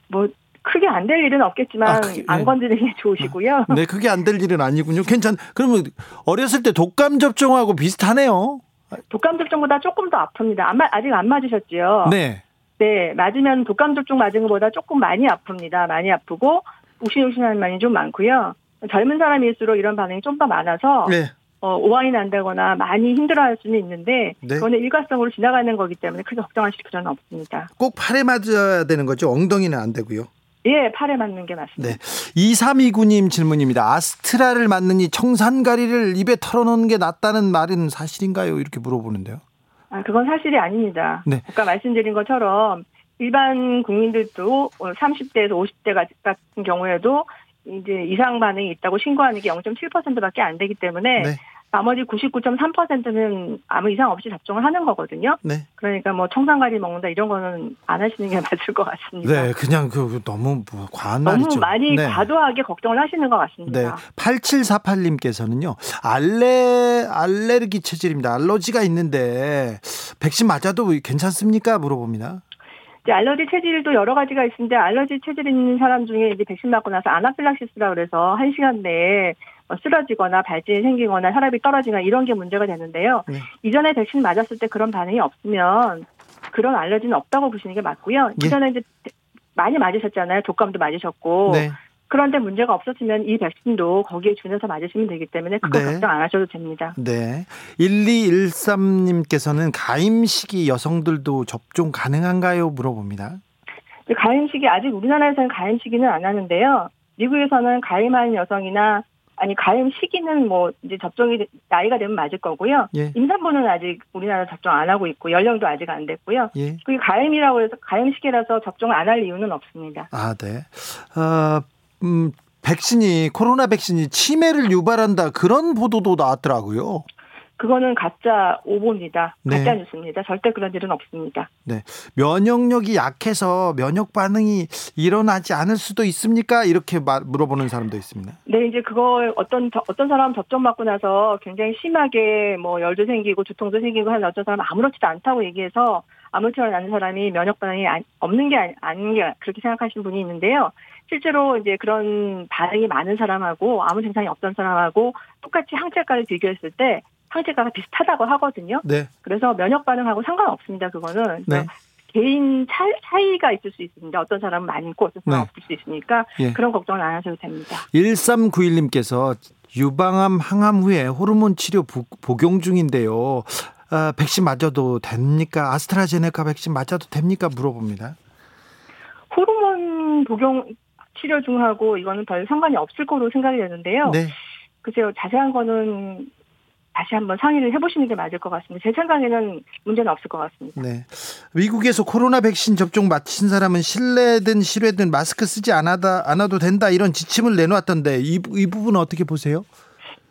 뭐 크게 안 될 일은 없겠지만 아, 크게, 안 네. 건드리는 게 좋으시고요. 네, 그게 안 될 일은 아니군요. 괜찮. 그러면 어렸을 때 독감 접종하고 비슷하네요. 독감 접종보다 조금 더 아픕니다. 안 마- 아직 안 맞으셨죠? 네. 네, 맞으면 독감 접종 맞은 것보다 조금 많이 아픕니다. 많이 아프고 욱신욱신한 많이 좀 많고요. 젊은 사람일수록 이런 반응이 좀 더 많아서 네. 어, 오한이 난다거나 많이 힘들어할 수는 있는데 네. 그거는 일과성으로 지나가는 거기 때문에 크게 걱정하실 필요는 없습니다. 꼭 팔에 맞아야 되는 거죠. 엉덩이는 안 되고요. 예, 팔에 맞는 게 맞습니다. 네. 2329님 질문입니다. 아스트라를 맞느니 청산가리를 입에 털어놓는 게 낫다는 말은 사실인가요? 이렇게 물어보는데요. 아, 그건 사실이 아닙니다. 네. 아까 말씀드린 것처럼 일반 국민들도 30대에서 50대 같은 경우에도 이제 이상 반응이 있다고 신고하는 게 0.7%밖에 안 되기 때문에 네. 나머지 99.3%는 아무 이상 없이 접종을 하는 거거든요. 네. 그러니까 뭐 청산가리 먹는다 이런 거는 안 하시는 게 맞을 것 같습니다. 네. 그냥 그 너무 뭐 과한 너무 말이죠. 많이 네. 과도하게 걱정을 하시는 것 같습니다. 네. 8748님께서는요. 알레 알레르기 체질입니다. 알러지가 있는데 백신 맞아도 괜찮습니까? 물어봅니다. 이제 알러지 체질도 여러 가지가 있는데 알러지 체질 있는 사람 중에 이제 백신 맞고 나서 아나필락시스라 그래서 한 시간 내에 뭐 쓰러지거나 발진이 생기거나 혈압이 떨어지거나 이런 게 문제가 되는데요. 네. 이전에 백신 맞았을 때 그런 반응이 없으면 그런 알러지는 없다고 보시는 게 맞고요. 예. 이전에 이제 많이 맞으셨잖아요. 독감도 맞으셨고. 네. 그런데 문제가 없었으면 이 백신도 거기에 준해서 맞으시면 되기 때문에 그거 네. 걱정 안 하셔도 됩니다. 네. 1213님께서는 가임 시기 여성들도 접종 가능한가요? 물어봅니다. 가임 시기 아직 우리나라에서는 가임 시기는 안 하는데요. 미국에서는 가임한 여성이나 아니 가임 시기는 뭐 이제 접종이 나이가 되면 맞을 거고요. 예. 임산부는 아직 우리나라 접종 안 하고 있고 연령도 아직 안 됐고요. 예. 그리고 가임이라고 해서 가임 시기라서 접종을 안할 이유는 없습니다. 아, 네. 어, 음, 백신이 코로나 백신이 치매를 유발한다 그런 보도도 나왔더라고요. 그거는 가짜 오보입니다. 네. 가짜 뉴스입니다. 절대 그런 일은 없습니다. 네. 면역력이 약해서 면역 반응이 일어나지 않을 수도 있습니까? 이렇게 말, 물어보는 사람도 있습니다. 네, 이제 그거 어떤 저- 어떤 사람 접종 맞고 나서 굉장히 심하게 뭐 열도 생기고 두통도 생기고 하는 어떤 사람은 아무렇지도 않다고 얘기해서 아무렇지도 않은 사람이 면역 반응이 안- 없는 게 아니- 아닌 게 그렇게 생각하시는 분이 있는데요. 실제로 이제 그런 반응이 많은 사람하고 아무 증상이 없던 사람하고 똑같이 항체가를 비교했을 때 항체가가 비슷하다고 하거든요. 네. 그래서 면역 반응하고 상관없습니다. 그거는 네. 개인 차, 차이가 있을 수 있습니다. 어떤 사람은 많고 어떤 사람은 네. 없을 수 있으니까 예. 그런 걱정은 안 하셔도 됩니다. 1391님께서 유방암 항암 후에 호르몬 치료 부- 복용 중인데요. 아, 백신 맞아도 됩니까? 아스트라제네카 백신 맞아도 됩니까? 물어봅니다. 호르몬 복용 치료 중하고 이거는 별 상관이 없을 거로 생각이 되는데요. 네. 글쎄요, 자세한 거는 다시 한번 상의를 해보시는 게 맞을 것 같습니다. 제 생각에는 문제는 없을 것 같습니다. 네. 미국에서 코로나 백신 접종 마친 사람은 실내든 실외든 마스크 쓰지 않아다, 않아도 된다 이런 지침을 내놓았던데 이, 부- 이 부분은 어떻게 보세요?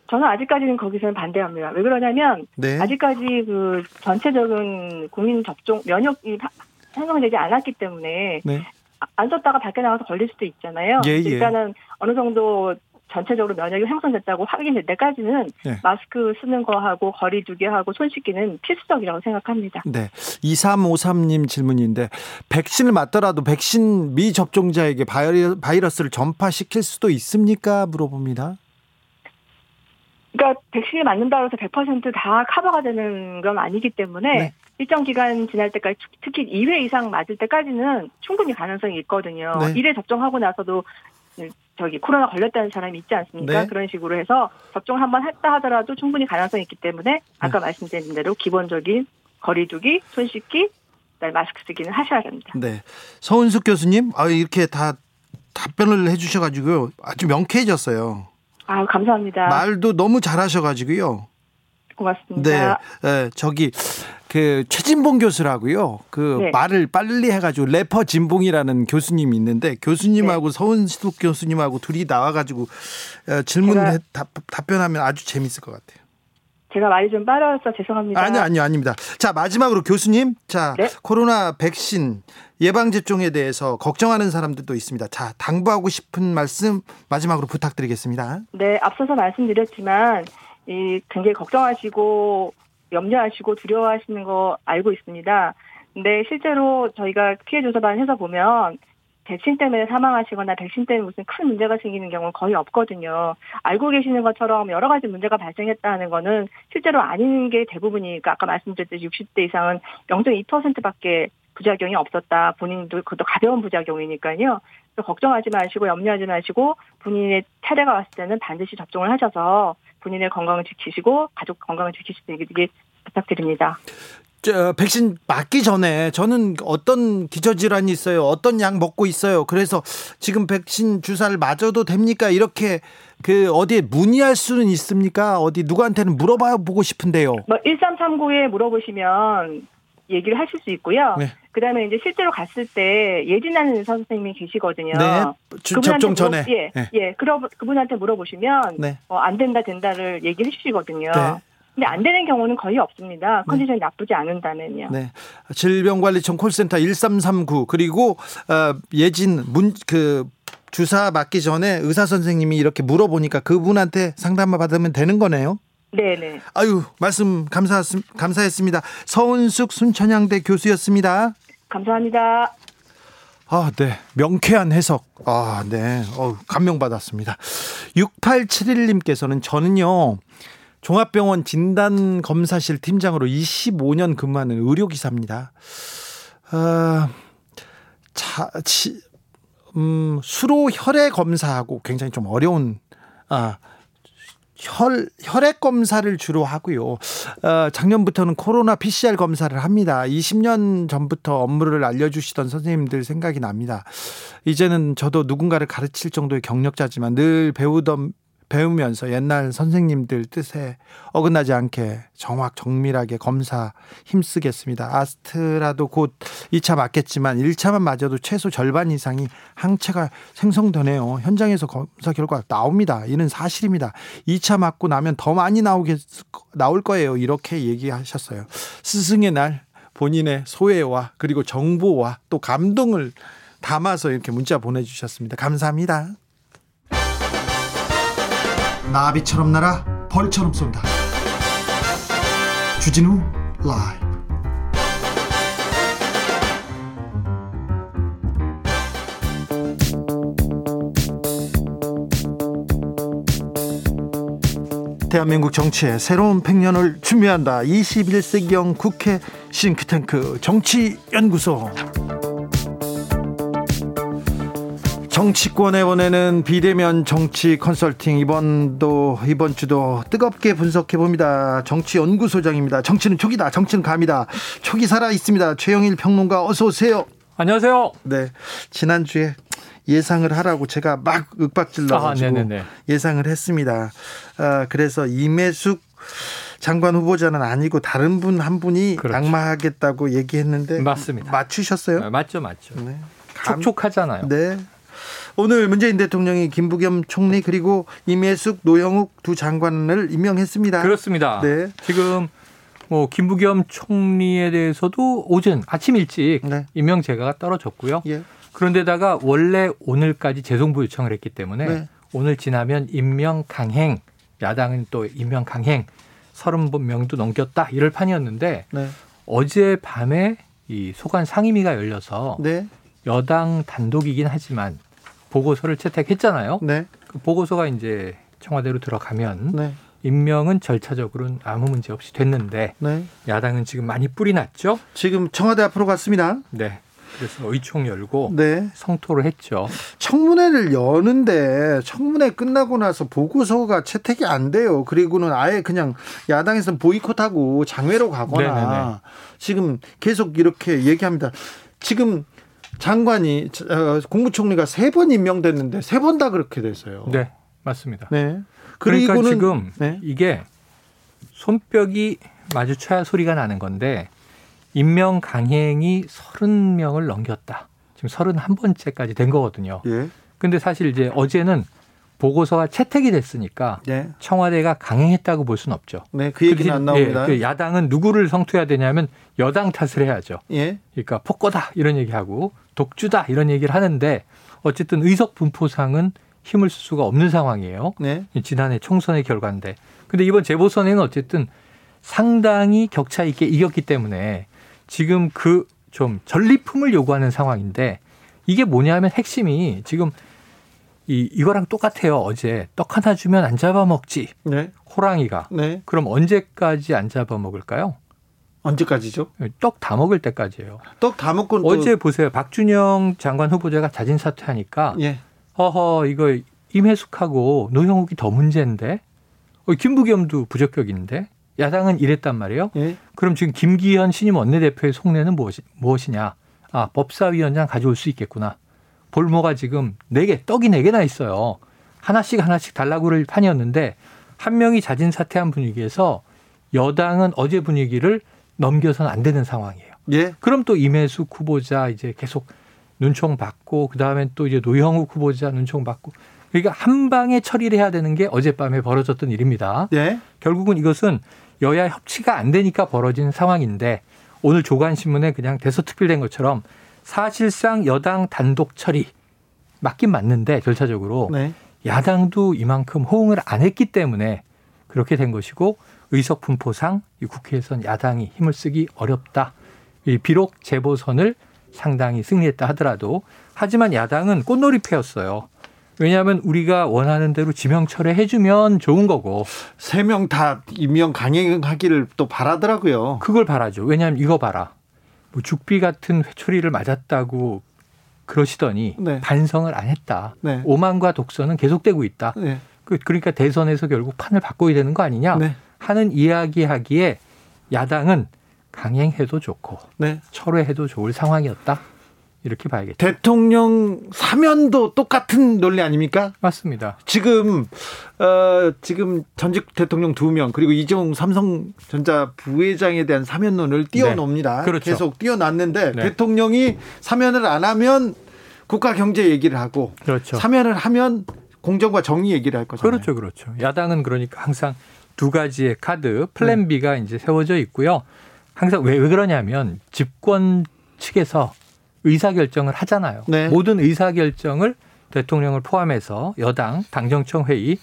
저는 아직까지는 거기서는 반대합니다. 왜 그러냐면 네. 아직까지 그 전체적인 국민 접종 면역이 파- 형성되지 않았기 때문에 네. 아- 안 썼다가 밖에 나가서 걸릴 수도 있잖아요. 예, 예. 일단은 어느 정도 전체적으로 면역이 형성됐다고 확인될 때까지는 예. 마스크 쓰는 거 하고 거리 두기 하고 손 씻기는 필수적이라고 생각합니다. 네. 2353님 질문인데 백신을 맞더라도 백신 미접종자에게 바이러, 바이러스를 전파시킬 수도 있습니까? 물어봅니다. 그러니까 백신을 맞는다고 해서 100%다 커버가 되는 건 아니기 때문에 네. 일정 기간 지날 때까지 특히 2회 이상 맞을 때까지는 충분히 가능성이 있거든요. 네. 1회 접종하고 나서도 저기 코로나 걸렸다는 사람이 있지 않습니까? 네. 그런 식으로 해서 접종을 한번 했다 하더라도 충분히 가능성이 있기 때문에 네. 아까 말씀드린 대로 기본적인 거리두기, 손 씻기, 마스크 쓰기는 하셔야 됩니다. 네. 서은숙 교수님, 아, 이렇게 다 답변을 해 주셔 가지고요. 아주 명쾌해졌어요. 아 감사합니다. 말도 너무 잘하셔 가지고요. 고맙습니다. 네, 네, 저기 그 최진봉 교수라고요. 그 네. 말을 빨리 해가지고 래퍼 진봉이라는 교수님이 있는데 교수님하고 서은숙 교수님하고 둘이 나와가지고 어, 질문 답, 답변하면 아주 재밌을 것 같아요. 제가 말이 좀 빠르서 죄송합니다. 아니요, 아니요, 아닙니다. 자, 마지막으로 교수님. 자, 네. 코로나 백신 예방접종에 대해서 걱정하는 사람들도 있습니다. 자, 당부하고 싶은 말씀 마지막으로 부탁드리겠습니다. 네, 앞서서 말씀드렸지만 이 굉장히 걱정하시고 염려하시고 두려워하시는 거 알고 있습니다. 근데 실제로 저희가 피해 조사반 해서 보면 백신 때문에 사망하시거나 백신 때문에 무슨 큰 문제가 생기는 경우는 거의 없거든요. 알고 계시는 것처럼 여러 가지 문제가 발생했다는 거는 실제로 아닌 게 대부분이니까 아까 말씀드렸듯이 60대 이상은 0.2%밖에 부작용이 없었다. 본인도 그것도 가벼운 부작용이니까요. 걱정하지 마시고 염려하지 마시고 본인의 차례가 왔을 때는 반드시 접종을 하셔서 본인의 건강을 지키시고 가족 건강을 지키시길 부탁드립니다. 저, 백신 맞기 전에 저는 어떤 기저질환이 있어요. 어떤 약 먹고 있어요. 그래서 지금 백신 주사를 맞아도 됩니까? 이렇게 그 어디에 문의할 수는 있습니까? 어디 누구한테는 물어봐 보고 싶은데요. 뭐 1339에 물어보시면 얘기를 하실 수 있고요. 네. 그다음에 이제 실제로 갔을 때 예진하는 의사 선생님이 계시거든요. 네. 주- 접종 전에. 물어- 예, 네. 예. 그러, 그분한테 물어보시면 네. 어, 안 된다 된다를 얘기해 주시거든요. 네. 근데 안 되는 경우는 거의 없습니다. 컨디션이 나쁘지 않은다면요. 네. 질병관리청 콜센터 1339 그리고 어, 예진 문 그 주사 맞기 전에 의사 선생님이 이렇게 물어보니까 그분한테 상담을 받으면 되는 거네요. 네, 네. 아유 말씀 감사 감사했습니다. 서은숙 순천향대 교수였습니다. 감사합니다. 아, 네. 명쾌한 해석. 아, 네. 어, 감명받았습니다. 6871님께서는 저는요, 종합병원 진단검사실 팀장으로 25년 근무하는 의료기사입니다. 아, 자, 치, 음, 수로 혈액 검사하고 굉장히 좀 어려운, 아, 혈, 혈액 검사를 주로 하고요. 어, 작년부터는 코로나 PCR 검사를 합니다. 20년 전부터 업무를 알려주시던 선생님들 생각이 납니다. 이제는 저도 누군가를 가르칠 정도의 경력자지만 늘 배우던 배우면서 옛날 선생님들 뜻에 어긋나지 않게 정확 정밀하게 검사 힘쓰겠습니다. 아스트라도 곧 2차 맞겠지만 1차만 맞아도 최소 절반 이상이 항체가 생성되네요. 현장에서 검사 결과 나옵니다. 이는 사실입니다. 2차 맞고 나면 더 많이 나오겠 나올 거예요. 이렇게 얘기하셨어요. 스승의 날 본인의 소외와 그리고 정보와 또 감동을 담아서 이렇게 문자 보내주셨습니다. 감사합니다. 나비처럼 날아 벌처럼 쏜다. 주진우 라이브. 대한민국 정치의 새로운 100년을 준비한다. 21세기형 국회 싱크탱크 정치연구소. 정치권에 보내는 비대면 정치 컨설팅 이번도 이번 주도 뜨겁게 분석해 봅니다. 정치 연구소장입니다. 정치는 촉이다. 정치는 감이다. 촉이 살아 있습니다. 최영일 평론가 어서 오세요. 안녕하세요. 네. 지난주에 예상을 하라고 제가 막 윽박질러 아, 가지고 네네네. 예상을 했습니다. 아, 그래서 임혜숙 장관 후보자는 아니고 다른 분 한 분이 그렇죠. 낙마하겠다고 얘기했는데 맞습니다. 맞추셨어요? 아, 맞죠, 맞죠. 네. 감- 촉촉하잖아요. 네. 오늘 문재인 대통령이 김부겸 총리 그리고 임혜숙 노영욱 두 장관을 임명했습니다. 그렇습니다. 네. 지금 뭐 김부겸 총리에 대해서도 오전 아침 일찍 네. 임명 제가가 떨어졌고요. 예. 그런데다가 원래 오늘까지 재송부 요청을 했기 때문에 네. 오늘 지나면 임명 강행 야당은 또 임명 강행 30명도 넘겼다 이럴 판이었는데 네. 어제 밤에 이 소관 상임위가 열려서 네. 여당 단독이긴 하지만 보고서를 채택했잖아요. 네. 그 보고서가 이제 청와대로 들어가면 네. 임명은 절차적으로는 아무 문제 없이 됐는데 네. 야당은 지금 많이 뿌리 났죠. 지금 청와대 앞으로 갔습니다. 네. 그래서 의총 열고 네. 성토를 했죠. 청문회를 여는데 청문회 끝나고 나서 보고서가 채택이 안 돼요. 그리고는 아예 그냥 야당에서 보이콧하고 장외로 가거나 네네네. 지금 계속 이렇게 얘기합니다. 지금 장관이 어, 국무총리가 세 번 임명됐는데 세 번 다 그렇게 됐어요. 네, 맞습니다. 네. 그러니까 지금 네. 이게 손뼉이 마주쳐야 소리가 나는 건데 임명 강행이 30명을 넘겼다. 지금 31번째까지 된 거거든요. 예. 근데 사실 이제 어제는 보고서가 채택이 됐으니까 네. 청와대가 강행했다고 볼 수는 없죠. 네. 그 얘기는 안 나옵니다. 예, 그 야당은 누구를 성토해야 되냐면 여당 탓을 해야죠. 예. 그러니까 폭거다 이런 얘기하고 독주다 이런 얘기를 하는데 어쨌든 의석 분포상은 힘을 쓸 수가 없는 상황이에요. 네. 지난해 총선의 결과인데. 근데 이번 재보선에는 어쨌든 상당히 격차 있게 이겼기 때문에 지금 그 좀 전리품을 요구하는 상황인데 이게 뭐냐면 핵심이 지금 이 이거랑 똑같아요. 어제 떡 하나 주면 안 잡아먹지 네. 호랑이가 네. 그럼 언제까지 안 잡아먹을까요? 언제까지죠? 떡 다 먹을 때까지예요. 떡 다 먹고 또 어제 보세요. 박준영 장관 후보자가 자진 사퇴하니까 예. 허허 이거 임혜숙하고 노형욱이 더 문제인데 어, 김부겸도 부적격인데 야당은 이랬단 말이에요. 예. 그럼 지금 김기현 신임 원내대표의 속내는 무엇이, 무엇이냐? 아 법사위원장 가져올 수 있겠구나. 볼모가 지금 네 개 떡이 네 개나 있어요. 하나씩 하나씩 달라고를 판이었는데 한 명이 자진 사퇴한 분위기에서 여당은 어제 분위기를 넘겨서는 안 되는 상황이에요. 예. 그럼 또 임혜숙 후보자 이제 계속 눈총 받고 그다음에 또 이제 노영욱 후보자 눈총 받고 그러니까 한 방에 처리를 해야 되는 게 어젯밤에 벌어졌던 일입니다. 예. 결국은 이것은 여야 협치가 안 되니까 벌어진 상황인데 오늘 조간신문에 그냥 대서특필된 것처럼 사실상 여당 단독 처리 맞긴 맞는데 절차적으로 네. 야당도 이만큼 호응을 안 했기 때문에 그렇게 된 것이고 의석 분포상 이 국회에선 야당이 힘을 쓰기 어렵다. 이 비록 재보선을 상당히 승리했다 하더라도 하지만 야당은 꽃놀이 패였어요. 왜냐하면 우리가 원하는 대로 지명 철회 해주면 좋은 거고 세 명 다 임명 강행하기를 또 바라더라고요. 그걸 바라죠. 왜냐하면 이거 봐라. 뭐 죽비 같은 회초리를 맞았다고 그러시더니 네. 반성을 안 했다. 네. 오만과 독선은 계속되고 있다. 네. 그- 그러니까 대선에서 결국 판을 바꿔야 되는 거 아니냐 네. 하는 이야기하기에 야당은 강행해도 좋고 네. 철회해도 좋을 상황이었다. 이렇게 봐야겠죠. 대통령 사면도 똑같은 논리 아닙니까? 맞습니다. 지금 어 지금 전직 대통령 두 명 그리고 이종 삼성전자 부회장에 대한 사면론을 띄워놓습니다. 그렇죠. 계속 띄워놨는데 네. 대통령이 사면을 안 하면 국가 경제 얘기를 하고 그렇죠. 사면을 하면 공정과 정의 얘기를 할 거잖아요. 그렇죠, 그렇죠. 야당은 그러니까 항상 두 가지의 카드 플랜 네. B가 이제 세워져 있고요. 항상 왜, 왜 그러냐면 집권 측에서 의사 결정을 하잖아요. 네. 모든 의사 결정을 대통령을 포함해서 여당 당정청 회의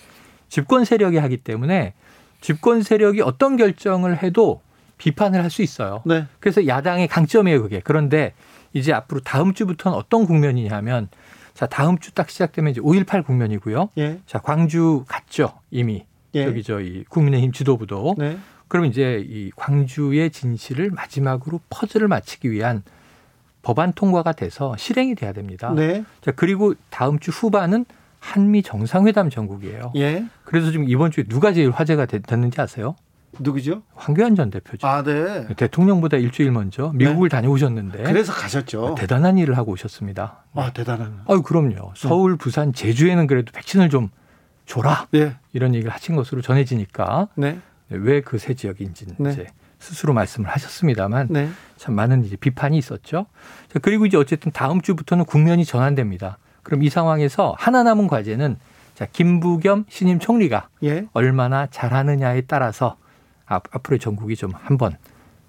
집권 세력이 하기 때문에 집권 세력이 어떤 결정을 해도 비판을 할 수 있어요. 네. 그래서 야당의 강점이에요, 그게. 그런데 이제 앞으로 다음 주부터는 어떤 국면이냐면 자, 다음 주 딱 시작되면 이제 5.18 국면이고요. 예. 자, 광주 갔죠, 이미. 예. 저기 저이 국민의힘 지도부도. 네. 그럼 이제 이 광주의 진실을 마지막으로 퍼즐을 맞추기 위한 법안 통과가 돼서 실행이 돼야 됩니다. 네. 자, 그리고 다음 주 후반은 한미 정상회담 전국이에요. 예. 그래서 지금 이번 주에 누가 제일 화제가 됐- 됐는지 아세요? 누구죠? 황교안 전 대표죠. 아, 네. 대통령보다 일주일 먼저 미국을 다녀오셨는데 그래서 가셨죠. 대단한 일을 하고 오셨습니다. 아, 대단한. 아유 그럼요. 서울, 부산, 제주에는 그래도 백신을 좀 줘라 네. 이런 얘기를 하신 것으로 전해지니까 네. 왜그 세 지역인지 네. 이제 스스로 말씀을 하셨습니다만 네. 참 많은 이제 비판이 있었죠. 자, 그리고 이제 어쨌든 다음 주부터는 국면이 전환됩니다. 그럼 이 상황에서 하나 남은 과제는 자 김부겸 신임 총리가 예. 얼마나 잘하느냐에 따라서 앞, 앞으로의 전국이 좀 한번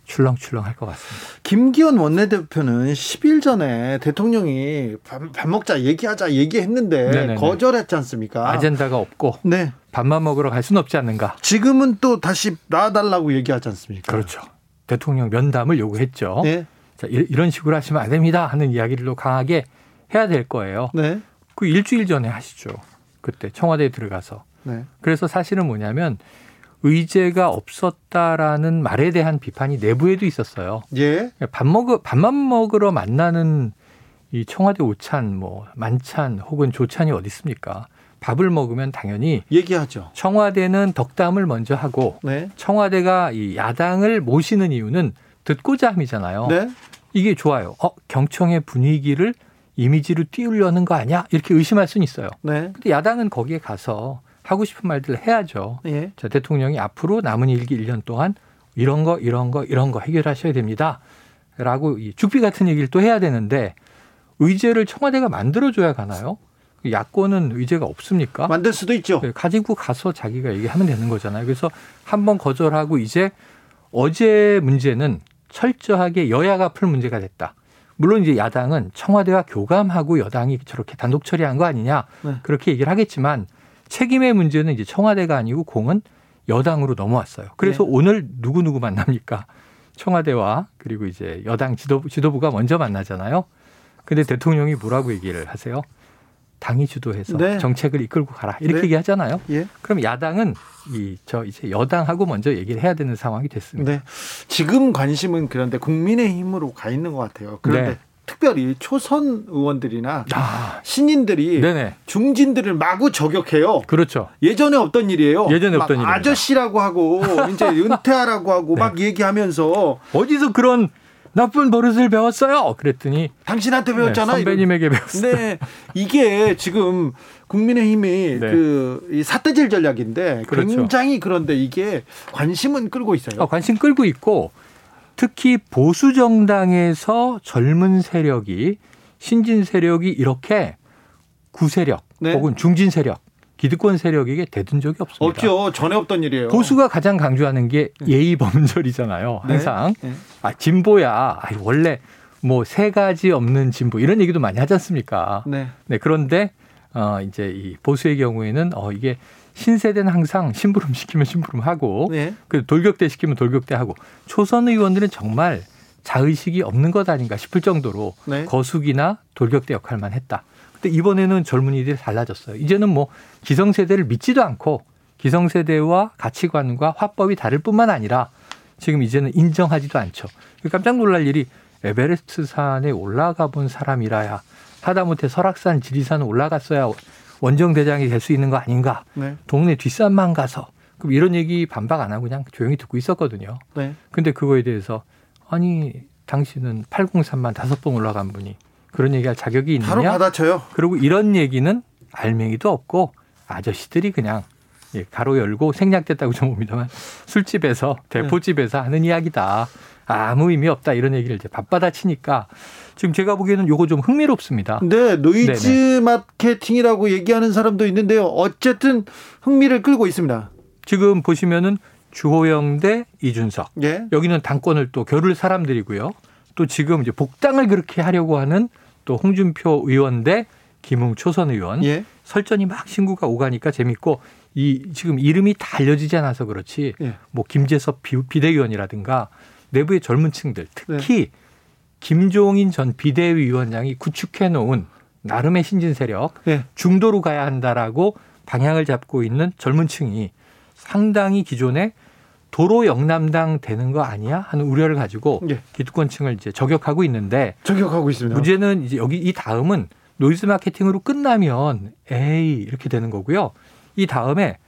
출렁출렁 할 것 같습니다. 김기현 원내대표는 10일 전에 대통령이 밥, 밥 먹자 얘기하자 얘기했는데 네네네. 거절했지 않습니까? 아젠다가 없고 네. 밥만 먹으러 갈 수는 없지 않는가. 지금은 또 다시 나와달라고 얘기하지 않습니까? 그렇죠. 대통령 면담을 요구했죠. 네. 자, 이- 이런 식으로 하시면 안 됩니다 하는 이야기를 또 강하게 해야 될 거예요. 네. 그 일주일 전에 하시죠. 그때 청와대에 들어가서. 네. 그래서 사실은 뭐냐면 의제가 없었다라는 말에 대한 비판이 내부에도 있었어요. 예. 밥 먹어 밥만 먹으러 만나는 이 청와대 오찬 뭐 만찬 혹은 조찬이 어디 있습니까? 밥을 먹으면 당연히 얘기하죠. 청와대는 덕담을 먼저 하고 네. 청와대가 이 야당을 모시는 이유는 듣고자 함이잖아요. 네. 이게 좋아요. 어, 경청의 분위기를 이미지로 띄우려는 거 아니야? 이렇게 의심할 수는 있어요. 네. 근데 야당은 거기에 가서 하고 싶은 말들을 해야죠. 예. 자, 대통령이 앞으로 남은 일기 1년 동안 이런 거, 이런 거, 이런 거 해결하셔야 됩니다. 라고 이 죽비 같은 얘기를 또 해야 되는데 의제를 청와대가 만들어줘야 가나요? 야권은 의제가 없습니까? 만들 수도 있죠. 네, 가지고 가서 자기가 얘기하면 되는 거잖아요. 그래서 한 번 거절하고 이제 어제 문제는 철저하게 여야가 풀 문제가 됐다. 물론 이제 야당은 청와대와 교감하고 여당이 저렇게 단독 처리한 거 아니냐 네. 그렇게 얘기를 하겠지만 책임의 문제는 이제 청와대가 아니고 공은 여당으로 넘어왔어요. 그래서 네. 오늘 누구 누구 만납니까? 청와대와 그리고 이제 여당 지도부, 지도부가 먼저 만나잖아요. 근데 대통령이 뭐라고 얘기를 하세요? 당이 주도해서 네. 정책을 이끌고 가라 이렇게 네. 얘기하잖아요. 예. 그럼 야당은 이 저 이제 여당하고 먼저 얘기를 해야 되는 상황이 됐습니다. 네. 지금 관심은 그런데 국민의힘으로 가 있는 것 같아요. 그런데 네. 특별히 초선 의원들이나 아, 신인들이 네네. 중진들을 마구 저격해요. 그렇죠. 예전에 없던 일이에요. 예전에 막 없던 일입니다. 아저씨라고 하고 이제 은퇴하라고 하고 네. 막 얘기하면서 어디서 그런 나쁜 버릇을 배웠어요? 그랬더니 당신한테 네, 배웠잖아. 선배님에게 배웠어요. 네, 이게 지금 국민의힘이 네. 그이 사태질 전략인데 그렇죠. 굉장히 그런데 이게 관심은 끌고 있어요. 어, 관심 끌고 있고 특히 보수 정당에서 젊은 세력이 신진 세력이 이렇게 구세력 네. 혹은 중진 세력 기득권 세력에게 대든 적이 없습니다. 없죠. 전에 없던 일이에요. 보수가 가장 강조하는 게 예의 범절이잖아요. 네. 항상 네. 아 진보야. 아, 원래 뭐 세 가지 없는 진보 이런 얘기도 많이 하지 않습니까? 네. 네 그런데 어 이제 이 보수의 경우에는 어 이게 신세대는 항상 심부름 시키면 심부름 하고 네. 그 돌격대 시키면 돌격대 하고 초선 의원들은 정말 자의식이 없는 것 아닌가 싶을 정도로 네. 거수기나 돌격대 역할만 했다. 근데 이번에는 젊은이들이 달라졌어요. 이제는 뭐 기성세대를 믿지도 않고 기성세대와 가치관과 화법이 다를 뿐만 아니라 지금 이제는 인정하지도 않죠. 깜짝 놀랄 일이 에베레스트 산에 올라가 본 사람이라야 하다못해 설악산 지리산 올라갔어야 원정 대장이 될 수 있는 거 아닌가. 네. 동네 뒷산만 가서 그럼 이런 얘기 반박 안 하고 그냥 조용히 듣고 있었거든요. 네. 근데 그거에 대해서 아니 당신은 803만 다섯 번 올라간 분이 그런 얘기할 자격이 바로 있느냐? 받아쳐요. 그리고 이런 얘기는 알맹이도 없고 아저씨들이 그냥 예, 가로 열고 생략됐다고 좀 봅니다만 술집에서 대포집에서 하는 이야기다. 아무 의미 없다 이런 얘기를 이제 맞받아치니까 지금 제가 보기에는 요거 좀 흥미롭습니다. 네, 노이즈 마케팅이라고 얘기하는 사람도 있는데요. 어쨌든 흥미를 끌고 있습니다. 지금 보시면은 주호영 대 이준석 예. 여기는 당권을 또 겨룰 사람들이고요. 또 지금 이제 복당을 그렇게 하려고 하는 또 홍준표 의원 대 김웅 초선 의원 예. 설전이 막 신구가 오가니까 재밌고 이 지금 이름이 다 알려지지 않아서 그렇지 예. 뭐 김재섭 비- 비대위원이라든가 내부의 젊은 층들 특히 네. 김종인 전 비대위원장이 구축해 놓은 나름의 신진 세력 예. 중도로 가야 한다라고 방향을 잡고 있는 젊은 층이 상당히 기존에 도로 영남당 되는 거 아니야 하는 우려를 가지고 예. 기득권층을 이제 저격하고 있는데 저격하고 있습니다. 문제는 이제 여기 이 다음은 노이즈 마케팅으로 끝나면 에이 이렇게 되는 거고요. 이 다음에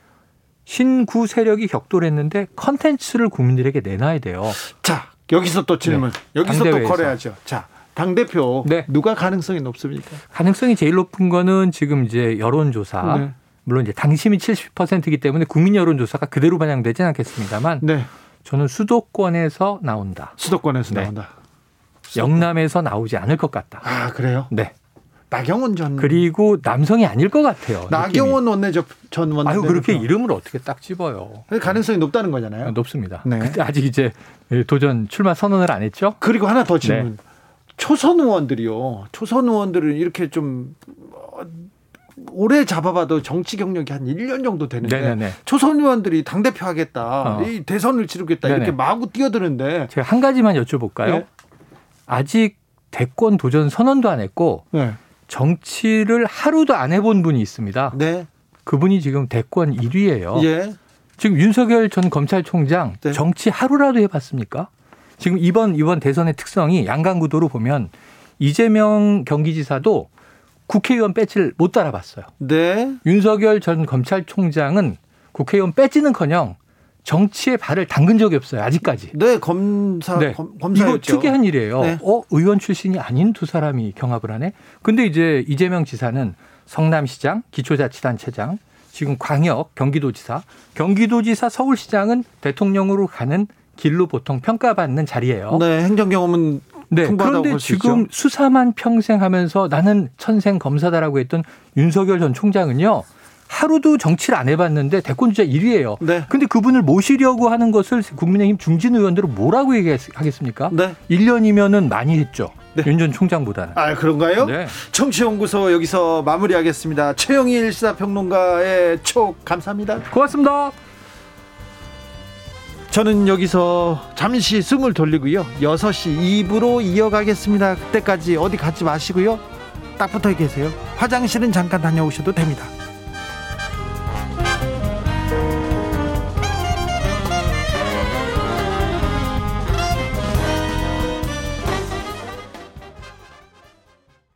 신구 세력이 격돌했는데 컨텐츠를 국민들에게 내놔야 돼요. 자, 여기서 또 질문. 여기서 또 네. 당대회에서. 거래하죠. 자, 당 대표 네. 누가 가능성이 높습니까? 가능성이 제일 높은 거는 지금 이제 여론조사. 네. 물론 이제 당심이 70%이기 때문에 국민 여론조사가 그대로 반영되지는 않겠습니다만 네. 저는 수도권에서 나온다. 수도권에서 네. 나온다. 영남에서 나오지 않을 것 같다. 아, 그래요? 네. 나경원 전 그리고 남성이 아닐 것 같아요. 느낌이. 나경원 원내적 전 원내 아유 그렇게 이름을 어떻게 딱 집어요. 가능성이 높다는 거잖아요. 높습니다. 네. 근데 아직 이제 도전 출마 선언을 안 했죠? 그리고 하나 더 네. 질문. 초선 의원들이요. 초선 의원들은 이렇게 좀 어, 오래 잡아봐도 정치 경력이 한 1년 정도 되는데 네네네. 초선 의원들이 당 대표 하겠다. 어. 이 대선을 치르겠다. 네네. 이렇게 마구 뛰어드는데 제가 한 가지만 여쭤볼까요? 네. 아직 대권 도전 선언도 안 했고 네. 정치를 하루도 안 해본 분이 있습니다. 네. 그분이 지금 대권 1위예요. 예. 지금 윤석열 전 검찰총장 네. 정치 하루라도 해봤습니까? 지금 이번 이번 대선의 특성이 양강구도로 보면 이재명 경기지사도 국회의원 배지를 못 달아봤어요. 네. 윤석열 전 검찰총장은 국회의원 빼지는커녕 정치에 발을 담근 적이 없어요. 아직까지. 네, 검사 네. 검, 이거. 특이한 일이에요. 네. 어 의원 출신이 아닌 두 사람이 경합을 하네. 근데 이제 이재명 지사는 성남시장, 기초자치단체장, 지금 광역 경기도지사, 경기도지사, 서울시장은 대통령으로 가는 길로 보통 평가받는 자리예요. 네, 행정 경험은 네. 그런데 지금 있죠. 수사만 평생 하면서 나는 천생 검사다라고 했던 윤석열 전 총장은요. 하루도 정치를 안 해봤는데 대권 주자 1위예요. 네. 근데 그분을 모시려고 하는 것을 국민의힘 중진 의원들은 뭐라고 얘기하겠습니까? 네. 1년이면은 많이 했죠. 네. 윤전 총장보다는. 아 그런가요? 네. 청취연구소 여기서 마무리하겠습니다. 최영일 시사평론가의 촉 감사합니다. 고맙습니다. 저는 여기서 잠시 숨을 돌리고요. 6시 2부로 이어가겠습니다. 그때까지 어디 가지 마시고요. 딱 붙어 계세요. 화장실은 잠깐 다녀오셔도 됩니다.